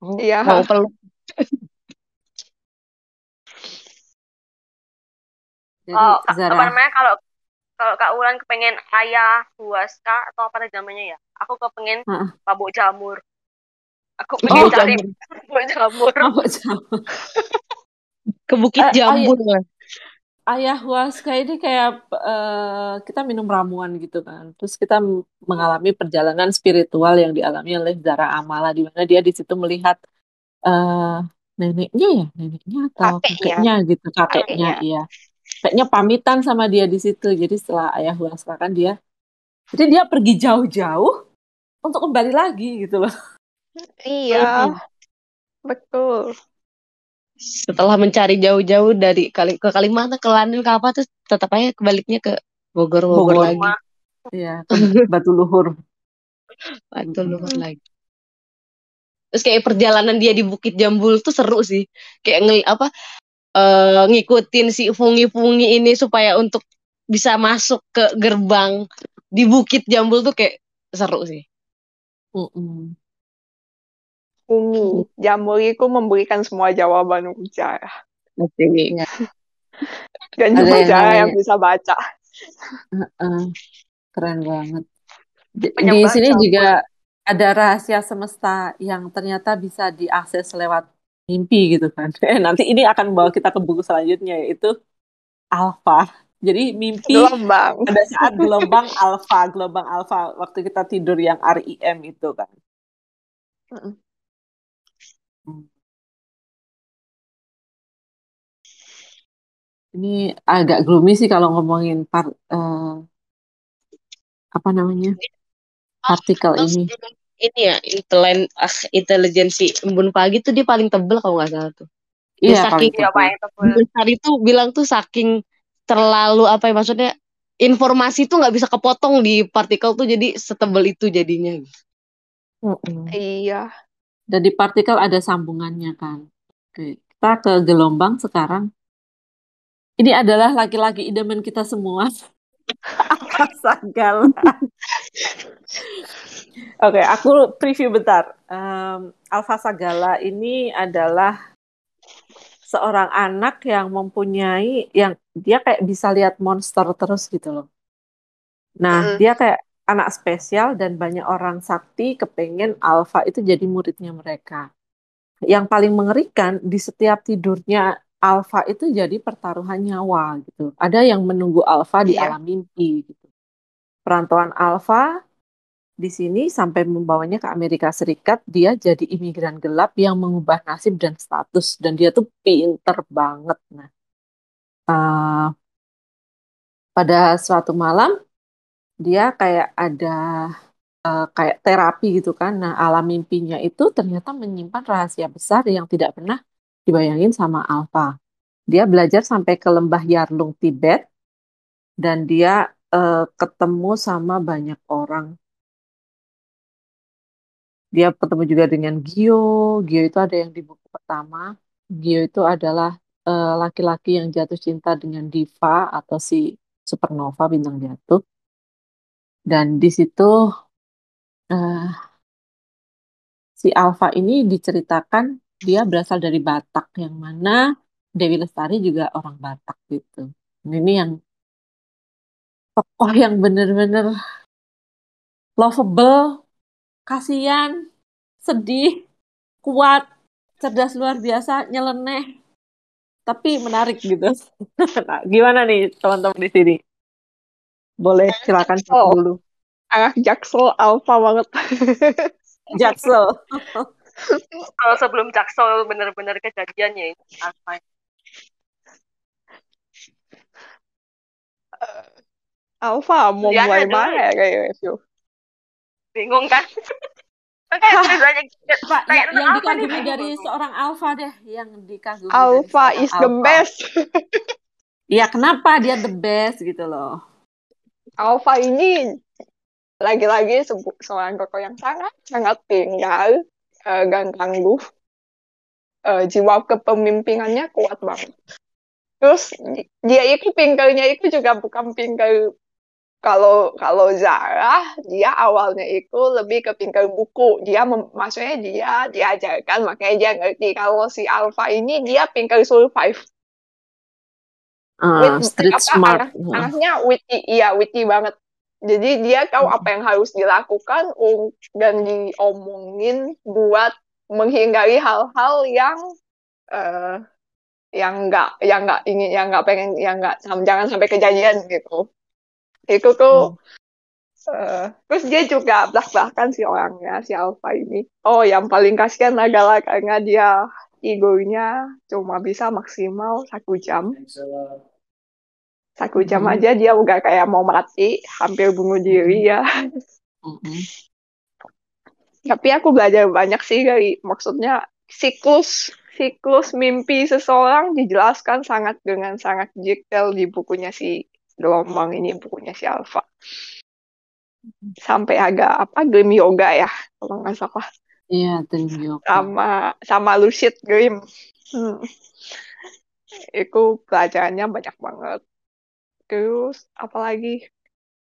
oh iya. mau peluk Jadi, oh, Zara. apa namanya kalau kalau Kak Ulan kepengen ayah huaska atau apa namanya ya? Aku kepengen uh. mabuk jamur. Aku oh, pengen oh, cari [laughs] mabuk jamur. Mabuk jamur. Ke Bukit uh, Jamur. Oh, iya ayahuasca ini kayak uh, kita minum ramuan gitu kan. Terus kita mengalami perjalanan spiritual yang dialami oleh Zara Amala di mana dia di situ melihat uh, neneknya ya, neneknya atau kakeknya, gitu, kakeknya, iya. Kakeknya pamitan sama dia di situ. Jadi setelah ayahuasca kan dia jadi dia pergi jauh-jauh untuk kembali lagi gitu loh. Iya. Betul setelah mencari jauh-jauh dari kali ke Kalimantan ke London ke apa terus tetap aja kebaliknya ke Bogor Bogor, Bogor lagi. iya [laughs] Batu Luhur. Batu Luhur hmm. lagi. Terus kayak perjalanan dia di Bukit Jambul tuh seru sih. Kayak ngel apa uh, ngikutin si fungi-fungi ini supaya untuk bisa masuk ke gerbang di Bukit Jambul tuh kayak seru sih. Mm -mm. Umi, jamur itu memberikan semua jawaban ujar. Oke. Ya. [laughs] Dan cuma cara yang bisa baca. Uh -uh. Keren banget. Di, di sini juga ada rahasia semesta yang ternyata bisa diakses lewat mimpi gitu kan. [laughs] Eh, nanti ini akan membawa kita ke buku selanjutnya yaitu alfa. Jadi mimpi gelombang. pada saat gelombang alfa, gelombang alfa waktu kita tidur yang REM itu kan. Ini agak gloomy sih kalau ngomongin par, uh, apa namanya partikel ini. Ini ya intelen ah, intelijensi embun pagi tuh dia paling tebel kalau nggak salah tuh. Dia iya saking ya, tebel. Tadi tuh bilang tuh saking terlalu apa ya maksudnya informasi tuh nggak bisa kepotong di partikel tuh jadi setebel itu jadinya. Mm -mm. Iya. Dan di partikel ada sambungannya kan. Oke, kita ke gelombang sekarang. Ini adalah laki-laki idaman kita semua. [laughs] Alpha Sagala. Oke, okay, aku preview bentar. Um, Alpha Sagala ini adalah seorang anak yang mempunyai yang dia kayak bisa lihat monster terus gitu loh. Nah, mm. dia kayak anak spesial dan banyak orang sakti kepengen Alpha itu jadi muridnya mereka. Yang paling mengerikan di setiap tidurnya Alpha itu jadi pertaruhan nyawa gitu. Ada yang menunggu Alpha di yeah. alam mimpi gitu. Perantauan Alpha di sini sampai membawanya ke Amerika Serikat, dia jadi imigran gelap yang mengubah nasib dan status dan dia tuh pinter banget. Nah, uh, pada suatu malam dia kayak ada uh, kayak terapi gitu kan. Nah, alam mimpinya itu ternyata menyimpan rahasia besar yang tidak pernah dibayangin sama Alpha. Dia belajar sampai ke lembah Yarlung Tibet dan dia uh, ketemu sama banyak orang. Dia ketemu juga dengan Gio. Gio itu ada yang di buku pertama. Gio itu adalah eh, laki-laki uh, yang jatuh cinta dengan Diva atau si Supernova bintang jatuh. Dan di situ uh, si Alpha ini diceritakan dia berasal dari Batak yang mana Dewi Lestari juga orang Batak gitu. Ini yang tokoh yang bener-bener lovable, kasihan, sedih, kuat, cerdas luar biasa, nyeleneh, tapi menarik gitu. [laughs] nah, gimana nih teman-teman di sini? Boleh silakan dulu. Anak Jaksel alfa banget. [laughs] Jaksel. [laughs] Kalau sebelum Jaksel benar-benar kejadiannya ini apa? Uh, alfa mau ya, mulai mana ya kayak review? Bingung kan? [laughs] Pak, ya, yang dikagumi dari seorang alfa deh, yang dikagumi. Alpha is the best. [laughs] Iya, kenapa dia the best gitu loh? Alpha ini lagi-lagi seorang tokoh yang sangat sangat tinggal, uh, dan tangguh. Uh, jiwa kepemimpinannya kuat banget. Terus dia itu pinggirnya itu juga bukan pinggir kalau kalau Zara dia awalnya itu lebih ke pinggir buku dia maksudnya dia diajarkan makanya dia ngerti kalau si Alpha ini dia pinggir survive uh, street apa, smart anak, yeah. anaknya witty iya witty banget jadi dia tahu apa yang harus dilakukan dan diomongin buat menghindari hal-hal yang uh, yang enggak yang enggak ingin yang enggak pengen yang enggak jangan sampai kejadian gitu. Itu tuh hmm. uh, terus dia juga belak-belakan si orangnya si Alpha ini. Oh yang paling kasihan adalah karena dia tidurnya cuma bisa maksimal satu jam satu jam hmm. aja dia udah kayak mau mati hampir bunuh diri ya. Hmm. tapi aku belajar banyak sih dari maksudnya siklus siklus mimpi seseorang dijelaskan sangat dengan sangat detail di bukunya si gelombang ini bukunya si Alfa sampai agak apa dream yoga ya kalau nggak salah. Iya dream yoga. Sama sama lucid dream hmm. itu pelajarannya banyak banget terus apalagi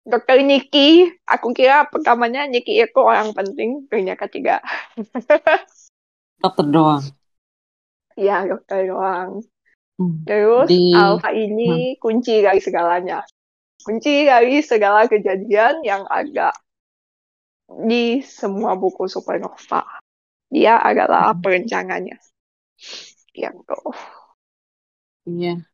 dokter Niki aku kira pertamanya Niki itu orang penting ternyata ketiga [laughs] dokter doang iya dokter doang Hmm. Terus di... alfa ini hmm. kunci dari segalanya. Kunci dari segala kejadian yang ada di semua buku Supernova. Dia adalah hmm. perencananya. Yang Iya.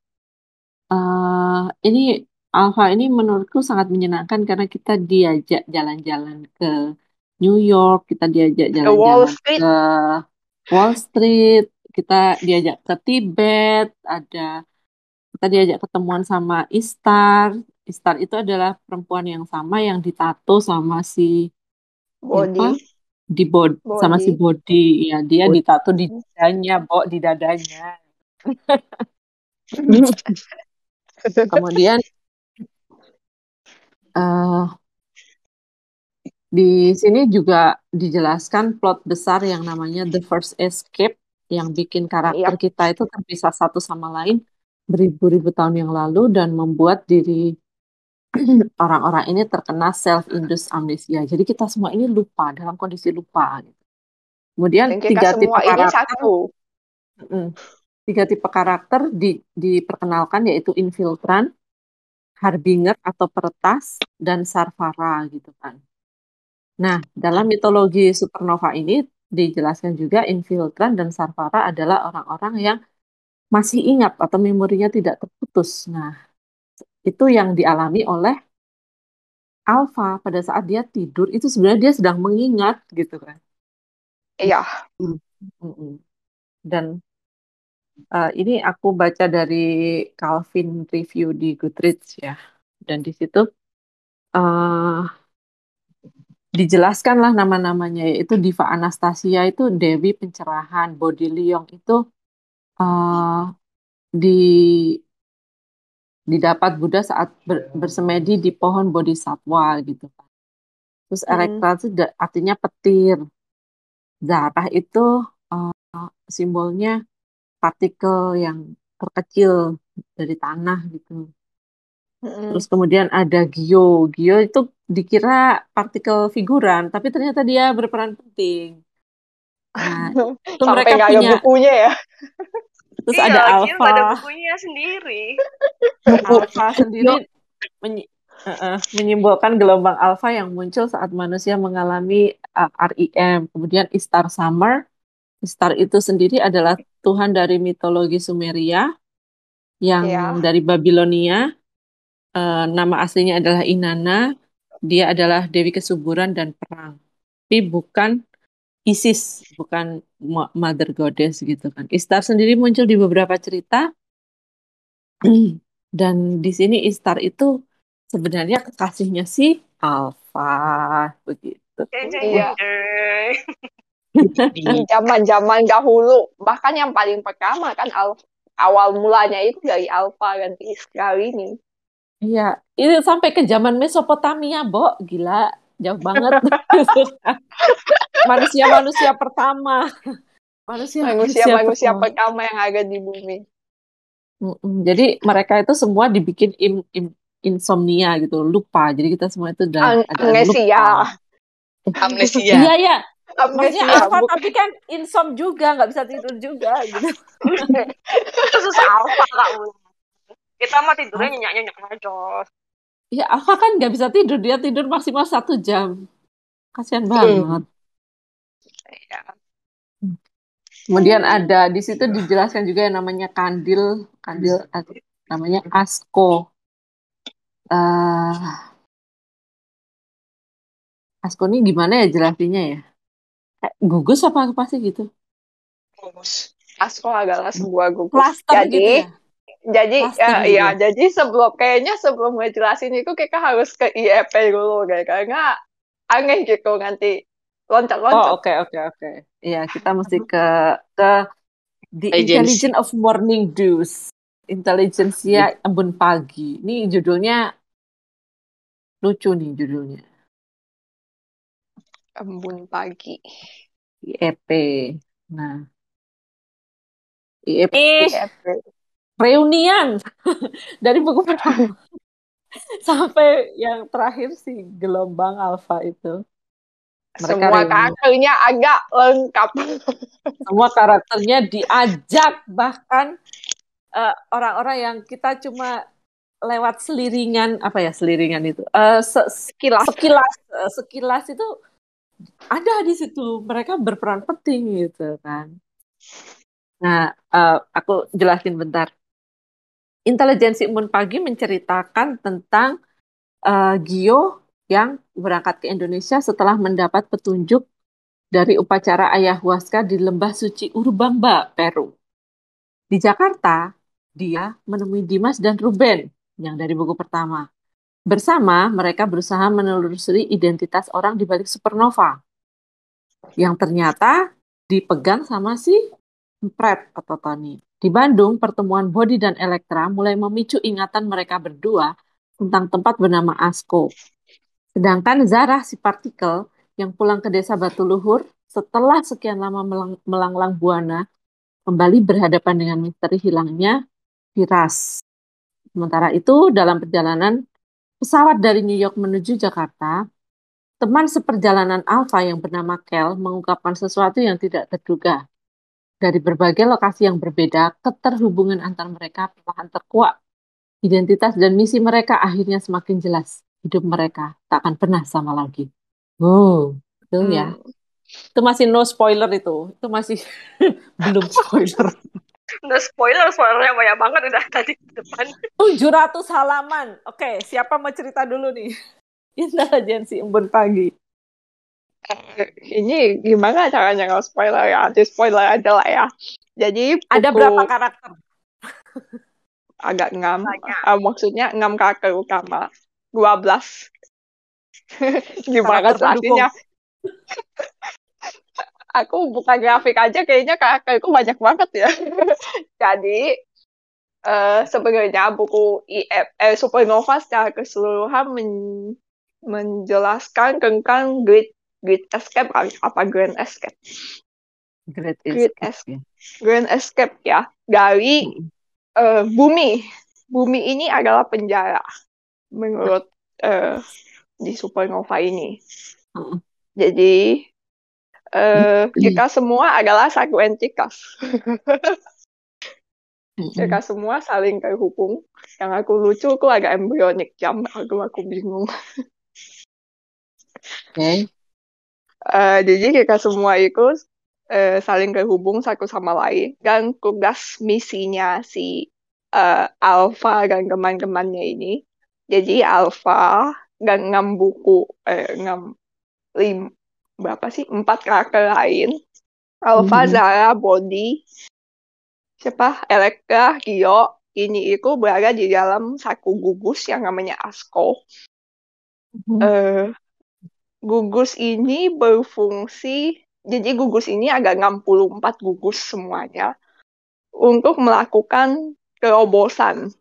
Uh, ini Alpha ini menurutku sangat menyenangkan karena kita diajak jalan-jalan ke New York, kita diajak jalan-jalan ke Wall Street, kita diajak ke Tibet, ada kita diajak ketemuan sama Istar. Istar itu adalah perempuan yang sama yang ditato sama si body apa? di body, body. sama si body ya dia body. ditato di dadanya bo di dadanya [laughs] kemudian uh, di sini juga dijelaskan plot besar yang namanya The First Escape yang bikin karakter kita itu terpisah satu sama lain beribu-ribu tahun yang lalu dan membuat diri [clears throat] orang-orang ini terkena self-induced amnesia. Jadi kita semua ini lupa dalam kondisi lupa. Gitu. Kemudian tiga tipe karakter. Satu. Tiga tipe karakter di, diperkenalkan yaitu infiltran, harbinger atau peretas, dan sarfara gitu kan. Nah, dalam mitologi supernova ini dijelaskan juga infiltran dan sarfara adalah orang-orang yang masih ingat atau memorinya tidak terputus. Nah, itu yang dialami oleh Alpha pada saat dia tidur itu sebenarnya dia sedang mengingat gitu kan. Iya. Dan uh, ini aku baca dari Calvin review di Goodreads ya. Dan di situ uh, dijelaskanlah nama-namanya yaitu Diva Anastasia itu Dewi Pencerahan, Bodiliong itu uh, di didapat Buddha saat ber, bersemedi di pohon bodhisatwa gitu kan. Terus hmm. Elektra itu artinya petir. Zarah itu uh, simbolnya partikel yang terkecil dari tanah gitu. Terus kemudian ada Gio. Gio itu dikira partikel figuran, tapi ternyata dia berperan penting. Nah, [laughs] itu Sampai mereka punya bukunya ya. Terus iya, ada Alpha. ada bukunya sendiri. Alpha sendiri menyi uh, uh, menyimbolkan gelombang alpha yang muncul saat manusia mengalami uh, REM. Kemudian Istar Summer. Istar itu sendiri adalah Tuhan dari mitologi Sumeria yang yeah. dari Babilonia uh, nama aslinya adalah Inanna. Dia adalah dewi kesuburan dan perang. Tapi bukan Isis, bukan Mother Goddess gitu kan. Istar sendiri muncul di beberapa cerita. [clears throat] Dan di sini Istar itu sebenarnya kekasihnya si Alpha begitu. Iya. [laughs] Zaman-zaman dahulu, bahkan yang paling pertama kan awal mulanya itu dari Alpha dan Istar ini. Iya, ini sampai ke zaman Mesopotamia, Bo. Gila, jauh banget. [laughs] Manusia-manusia pertama. Manusia-manusia pertama yang ada di bumi. Jadi mereka itu semua dibikin im, im, insomnia gitu, lupa. Jadi kita semua itu udah An ada amnesia. Amnesia. Iya, iya. Maksudnya alfa tapi kan insom juga, nggak bisa tidur juga gitu. [laughs] Susah alfa kak kita mah tidurnya nyenyak nyenyak aja ya apa kan nggak bisa tidur dia tidur maksimal satu jam. Kasihan banget. Ya. kemudian ada di situ dijelaskan juga yang namanya kandil kandil namanya asko. Uh, asko ini gimana ya jelasinnya ya gugus apa apa sih gitu gugus asko adalah sebuah gugus Cluster jadi gitu ya? jadi ya, ya jadi sebelum kayaknya sebelum ngejelasin itu kita harus ke IEP dulu kayak karena aneh gitu nanti loncat-loncat. Oh oke okay, oke okay, oke. Okay. Iya kita mesti ke ke The Intelligence of Morning Dews. Intelligence ya embun pagi. Ini judulnya lucu nih judulnya. Embun pagi. IEP. Nah. IEP. IEP reunian [laughs] dari buku pertama sampai yang terakhir si gelombang alfa itu. Mereka Semua karakternya agak lengkap. [laughs] Semua karakternya diajak bahkan uh, orang-orang yang kita cuma lewat seliringan apa ya seliringan itu uh, sekilas sekilas uh, sekilas itu ada di situ mereka berperan penting gitu kan. Nah, uh, aku jelasin bentar intelijensi imun pagi menceritakan tentang uh, Gio yang berangkat ke Indonesia setelah mendapat petunjuk dari upacara ayahuasca di lembah suci Urbamba, Peru. Di Jakarta, dia menemui Dimas dan Ruben yang dari buku pertama. Bersama, mereka berusaha menelusuri identitas orang di balik supernova. Yang ternyata dipegang sama si Pret atau Tony. Di Bandung, pertemuan Bodi dan Elektra mulai memicu ingatan mereka berdua tentang tempat bernama Asko. Sedangkan Zarah si partikel yang pulang ke desa Batu Luhur setelah sekian lama melang melanglang buana kembali berhadapan dengan misteri hilangnya Viras. Sementara itu dalam perjalanan pesawat dari New York menuju Jakarta, teman seperjalanan Alpha yang bernama Kel mengungkapkan sesuatu yang tidak terduga. Dari berbagai lokasi yang berbeda, keterhubungan antar mereka perlahan terkuat. Identitas dan misi mereka akhirnya semakin jelas. Hidup mereka tak akan pernah sama lagi. Wow, betul ya. Hmm. Itu masih no spoiler itu. Itu masih [laughs] belum spoiler. [laughs] no spoiler, spoilernya banyak banget udah tadi di depan. 700 halaman. Oke, siapa mau cerita dulu nih? [laughs] Intelijensi embun pagi. Eh, ini gimana caranya nggak spoiler ya? Di spoiler aja lah ya. Jadi buku... ada berapa karakter? [laughs] Agak ngam. Uh, maksudnya ngam karakter utama. 12. [laughs] gimana jelasinnya? Aku buka grafik aja kayaknya karakterku banyak banget ya. [laughs] Jadi uh, sebenarnya buku IF, eh, Supernova secara keseluruhan men menjelaskan tentang Great Great Escape apa Grand Escape? Great, Great Escape. Es Grand Escape ya dari hmm. uh, bumi. Bumi ini adalah penjara menurut uh, di Supernova ini. Hmm. Jadi uh, kita semua adalah satu entitas. Mereka semua saling terhubung. Yang aku lucu, aku agak embryonik jam. Aku aku bingung. Oke. Okay. Uh, jadi kita semua itu uh, saling terhubung satu sama lain. Dan tugas misinya si uh, Alpha dan teman-temannya ini. Jadi Alpha dan ngam buku, eh, ngam lim, berapa sih? Empat karakter lain. Alpha, mm -hmm. Zara, Body, siapa? Elektra, Gio, ini itu berada di dalam satu gugus yang namanya Asko. Mm -hmm. uh, gugus ini berfungsi, jadi gugus ini agak 64 gugus semuanya untuk melakukan kerobosan.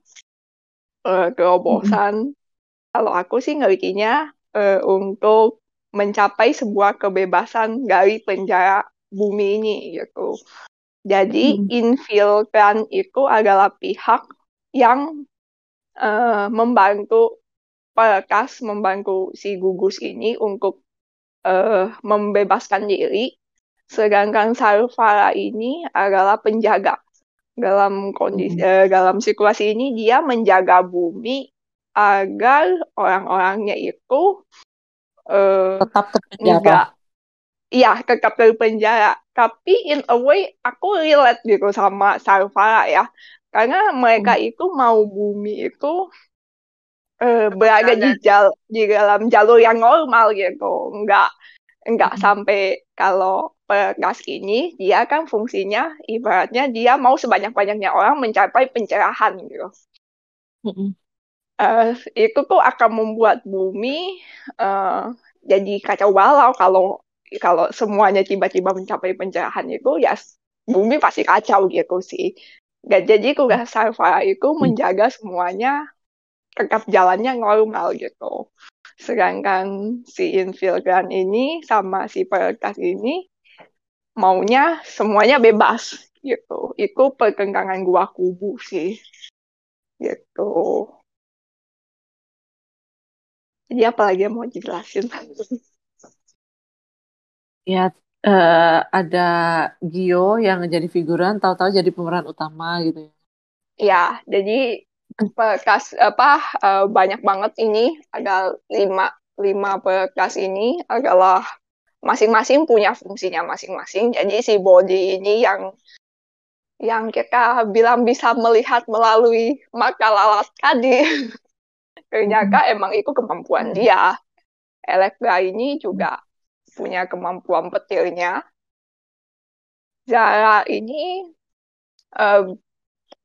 Uh, kerobosan, mm -hmm. kalau aku sih ngerikinya uh, untuk mencapai sebuah kebebasan dari penjara bumi ini gitu. Jadi hmm. infiltran itu adalah pihak yang uh, membantu perekas membantu si gugus ini untuk uh, membebaskan diri, sedangkan Sarfara ini adalah penjaga dalam kondisi hmm. uh, dalam situasi ini dia menjaga bumi agar orang-orangnya itu uh, tetap terpenjara. Iya, tetap terpenjara. Tapi in a way aku relate gitu sama Sarfara ya. Karena mereka hmm. itu mau bumi itu uh, berada di jal di dalam jalur yang normal gitu nggak nggak hmm. sampai kalau pegas ini dia kan fungsinya ibaratnya dia mau sebanyak banyaknya orang mencapai pencerahan gitu hmm. Uh, itu tuh akan membuat bumi uh, jadi kacau balau kalau kalau semuanya tiba-tiba mencapai pencerahan itu ya bumi pasti kacau gitu sih. Gak jadi tugas itu menjaga semuanya tetap jalannya normal gitu. Sedangkan si infiltran ini sama si peretas ini maunya semuanya bebas gitu. Itu perkembangan gua kubu sih. Gitu. Jadi apa lagi yang mau dijelasin? Ya, uh, ada Gio yang jadi figuran, tahu-tahu jadi pemeran utama gitu ya. Ya, jadi bekas apa uh, banyak banget ini ada lima lima bekas ini adalah masing-masing punya fungsinya masing-masing jadi si body ini yang yang kita bilang bisa melihat melalui mata lalat tadi [laughs] ternyata mm-hmm. emang itu kemampuan mm-hmm. dia. Elektra ini juga punya kemampuan petirnya. Zara ini uh,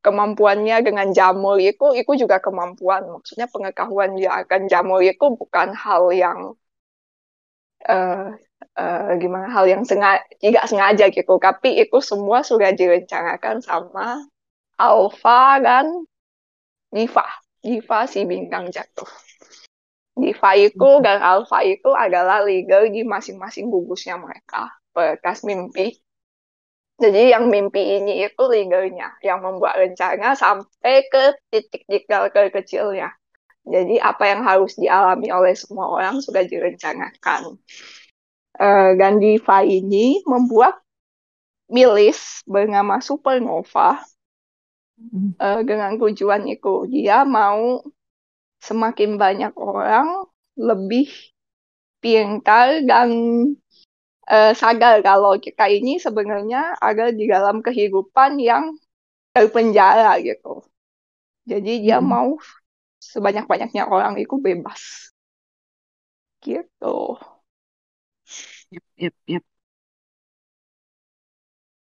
kemampuannya dengan jamur itu itu juga kemampuan. Maksudnya pengetahuan dia akan jamur itu bukan hal yang uh, uh, gimana hal yang sengaja tidak sengaja gitu. Tapi itu semua sudah direncanakan sama Alpha dan Diva Diva si bintang jatuh Diva itu hmm. dan Alpha itu adalah leader di masing-masing gugusnya mereka bekas mimpi jadi yang mimpi ini itu leadernya yang membuat rencana sampai ke titik ke kecilnya. Jadi apa yang harus dialami oleh semua orang sudah direncanakan. Uh, Gandhi ini membuat milis bernama supernova uh, dengan tujuan itu dia mau semakin banyak orang lebih pintar dan uh, sadar kalau kita ini sebenarnya ada di dalam kehidupan yang terpenjara gitu. Jadi dia hmm. mau sebanyak-banyaknya orang itu bebas. Gitu. Yep, yep, yep.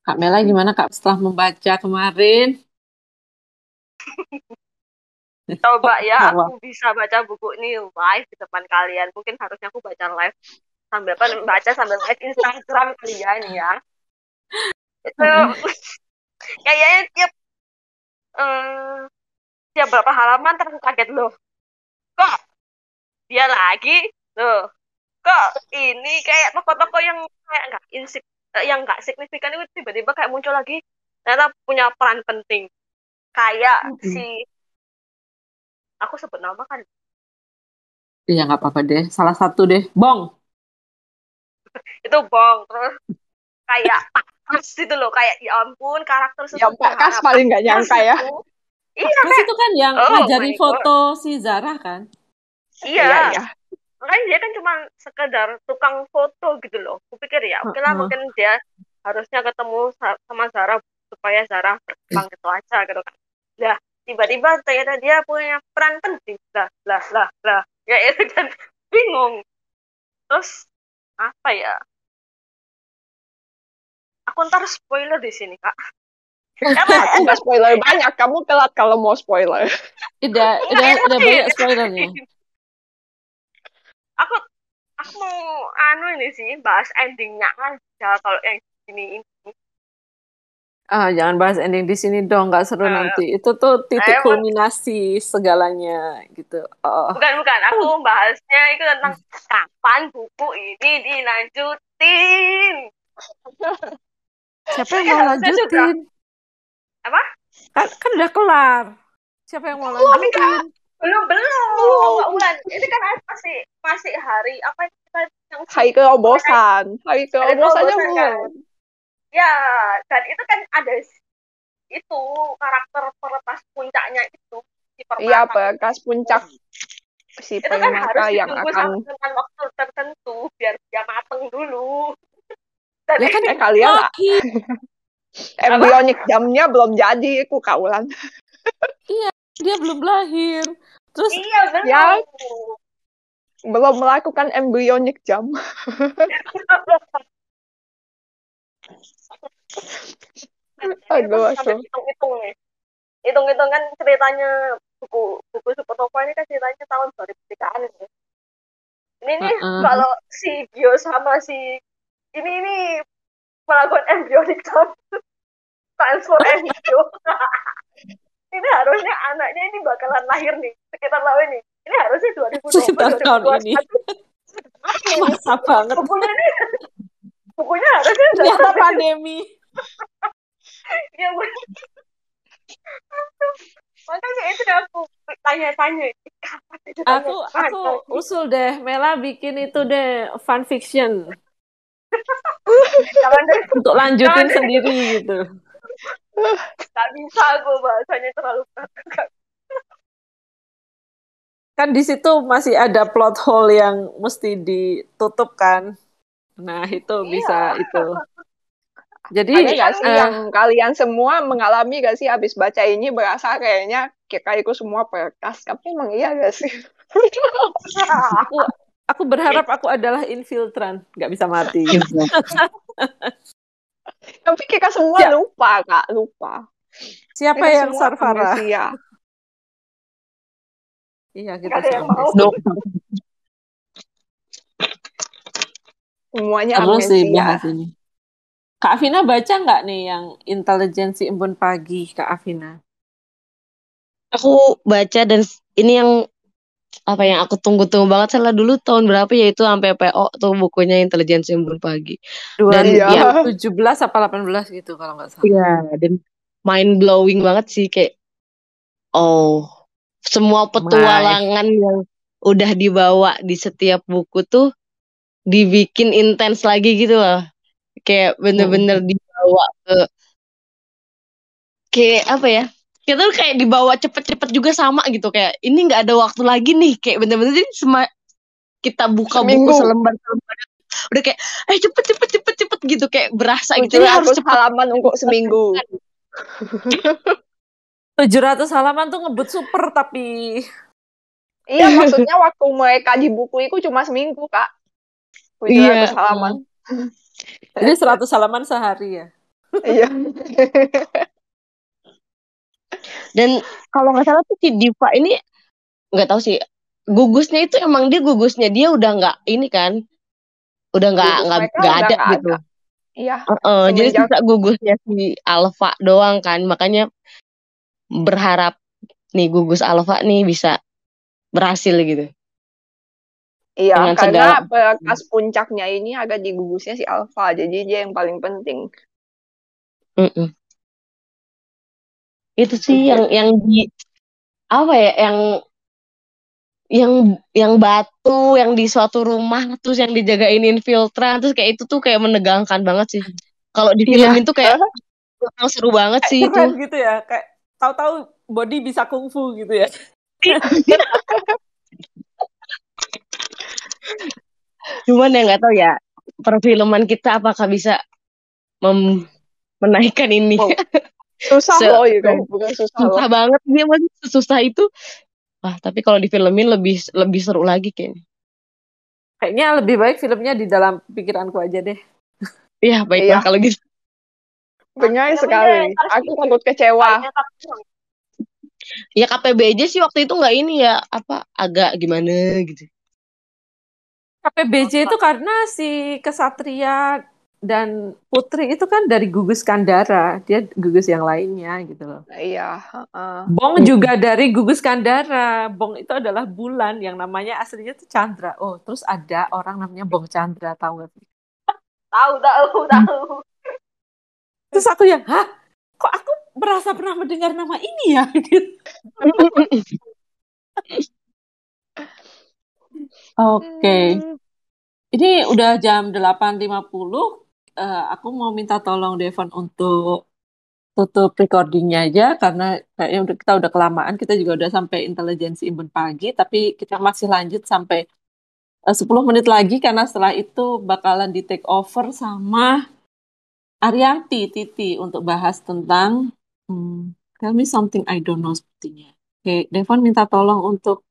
Kak Mela gimana Kak setelah membaca kemarin? [laughs] Coba ya aku bisa baca buku ini live di depan kalian. Mungkin harusnya aku baca live sambil apa baca sambil live Instagram kalian ya. Itu [laughs] kayaknya tiap um, tiap berapa halaman terus kaget loh. Kok dia lagi loh. Kok ini kayak toko-toko yang kayak nggak insip eh, yang nggak signifikan itu tiba-tiba kayak muncul lagi ternyata punya peran penting kayak mm -hmm. si aku sebut nama kan? Iya nggak apa-apa deh. Salah satu deh. Bong. Itu bong. Terus kayak Pakas itu loh. Kayak ya ampun karakter yang Pakas paling nggak nyangka ya. iya Pakas itu kan yang oh, ngajari foto si Zara kan? Iya, iya, iya. makanya dia kan cuma sekedar tukang foto gitu loh. Aku pikir ya oke lah uh -huh. mungkin dia harusnya ketemu sama Zara supaya Zara berkembang gitu aja gitu kan lah tiba-tiba ternyata dia punya peran penting. Lah lah lah lah. Ya itu kan. [laughs] Bingung. Terus apa ya? Aku ntar spoiler di sini kak. [laughs] Karena nggak spoiler banyak, kamu telat kalau mau spoiler. Tidak, udah, udah banyak spoilernya. Aku, aku mau anu ini sih bahas endingnya aja kalau yang ini ini Ah, jangan bahas ending di sini dong, nggak seru uh, nanti. Itu tuh titik kulminasi segalanya gitu. Oh. Bukan, bukan. Aku bahasnya itu tentang kapan buku ini dilanjutin. Siapa yang [laughs] mau lanjutin? Apa? Kan, kan udah kelar. Siapa yang mau lanjutin? Kan, belum, belum. Mbak Ulan, ini kan masih masih hari apa yang hari keobosan. Hari keobosannya belum. Kan? Ya dan itu kan ada itu karakter peretas puncaknya itu si iya peretas puncak si itu kan harus yang akan dengan waktu tertentu biar dia mateng dulu. [laughs] Dan ya kan eh, kalian [laughs] embryonic jamnya belum jadi aku kaulan [laughs] iya dia belum lahir. Terus iya belum. Ya, belum melakukan embryonic jam Aduh, hitung-hitung nih. Hitung-hitung kan ceritanya buku buku Supernova ini kan ceritanya tahun 2003-an ini. Ini nih uh -uh. kalau si Gio sama si ini ini melakukan embryonic transfer embryo. [laughs] [laughs] ini harusnya anaknya ini bakalan lahir nih sekitar tahun ini. Ini harusnya 2020 sekitar tahun ini. [laughs] Masa banget. Bukunya ini bukunya harusnya ternyata pandemi. [laughs] Ya makanya itu aku tanya-tanya. Aku aku usul deh Mela bikin itu deh fan fiction. [laughs] Untuk lanjutin sendiri gitu. [laughs] Gak bisa aku bahasanya terlalu berat. Kan di situ masih ada plot hole yang mesti ditutup kan Nah, itu iya. bisa itu. Jadi Ada gak sih uh, yang kalian semua mengalami gak sih habis baca ini berasa kayaknya kayak itu semua perkas, tapi emang iya gak sih? aku aku berharap aku adalah infiltran, nggak bisa mati. [laughs] tapi kita semua Siap. lupa kak, lupa. Siapa kita yang Sarfara? Iya kita semua. Semuanya Kamu sih bahas ini. Kak Afina baca nggak nih yang intelijensi embun pagi, Kak Afina? Aku baca dan ini yang apa yang aku tunggu-tunggu banget salah dulu tahun berapa ya itu sampai PO tuh bukunya intelijensi embun pagi. Dan iya. yang 17 apa 18 gitu kalau nggak salah. Iya, dan mind blowing banget sih kayak oh semua petualangan My. yang udah dibawa di setiap buku tuh dibikin intens lagi gitu loh. Kayak bener-bener hmm. dibawa ke kayak apa ya? Kita tuh kayak dibawa cepet-cepet juga sama gitu. Kayak ini nggak ada waktu lagi nih. Kayak bener-bener ini semua kita buka Seminggu. buku selembar selembar udah kayak eh cepet cepet cepet cepet gitu. Kayak berasa gitu. Ya harus cepet halaman untuk seminggu. tujuh ratus halaman tuh ngebut super tapi iya maksudnya waktu mereka di buku itu cuma seminggu kak iya. halaman. [laughs] Jadi seratus halaman sehari ya? Iya. [laughs] Dan kalau nggak salah tuh si Diva ini nggak tahu sih gugusnya itu emang dia gugusnya dia udah nggak ini kan udah nggak nggak nggak ada gak gitu. iya. Uh, uh, jadi sisa gugusnya si Alfa doang kan makanya berharap nih gugus Alfa nih bisa berhasil gitu iya Dengan karena bekas puncaknya ini agak di gugusnya si Alfa jadi dia yang paling penting. Mm -mm. itu sih yang yang di apa ya yang yang yang batu yang di suatu rumah terus yang dijagain infiltran terus kayak itu tuh kayak menegangkan banget sih. Kalau di film iya. itu kayak [laughs] seru banget sih itu. gitu ya kayak tahu-tahu body bisa kungfu gitu ya [laughs] cuman ya nggak tahu ya perfilman kita apakah bisa mem menaikkan ini oh, [laughs] susah loh ya kan bukan susah, susah banget dia masih susah itu Wah, tapi kalau di filmin lebih lebih seru lagi kayaknya. Kayaknya lebih baik filmnya di dalam pikiranku aja deh. Iya, baiklah iya. kalau gitu. Benar sekali. Aku takut kecewa. Ya KPBJ sih waktu itu nggak ini ya apa agak gimana gitu. KPBJ itu karena si kesatria dan Putri itu kan dari gugus Kandara, dia gugus yang lainnya gitu loh. Iya. Uh. Bong juga dari gugus Kandara. Bong itu adalah bulan yang namanya aslinya itu Chandra. Oh, terus ada orang namanya Bong Chandra, tahu nggak sih? Tahu, tahu, tahu. [laughs] Terus aku ya, hah? Kok aku merasa pernah mendengar nama ini ya? [laughs] [laughs] Oke. Okay. Hmm. Ini udah jam 8.50 uh, aku mau minta tolong Devon untuk tutup recordingnya aja karena kayaknya udah kita udah kelamaan kita juga udah sampai intelijensi imbun pagi tapi kita masih lanjut sampai eh, uh, 10 menit lagi karena setelah itu bakalan di take over sama Arianti Titi untuk bahas tentang hmm, tell me something I don't know sepertinya. Oke, okay, Devon minta tolong untuk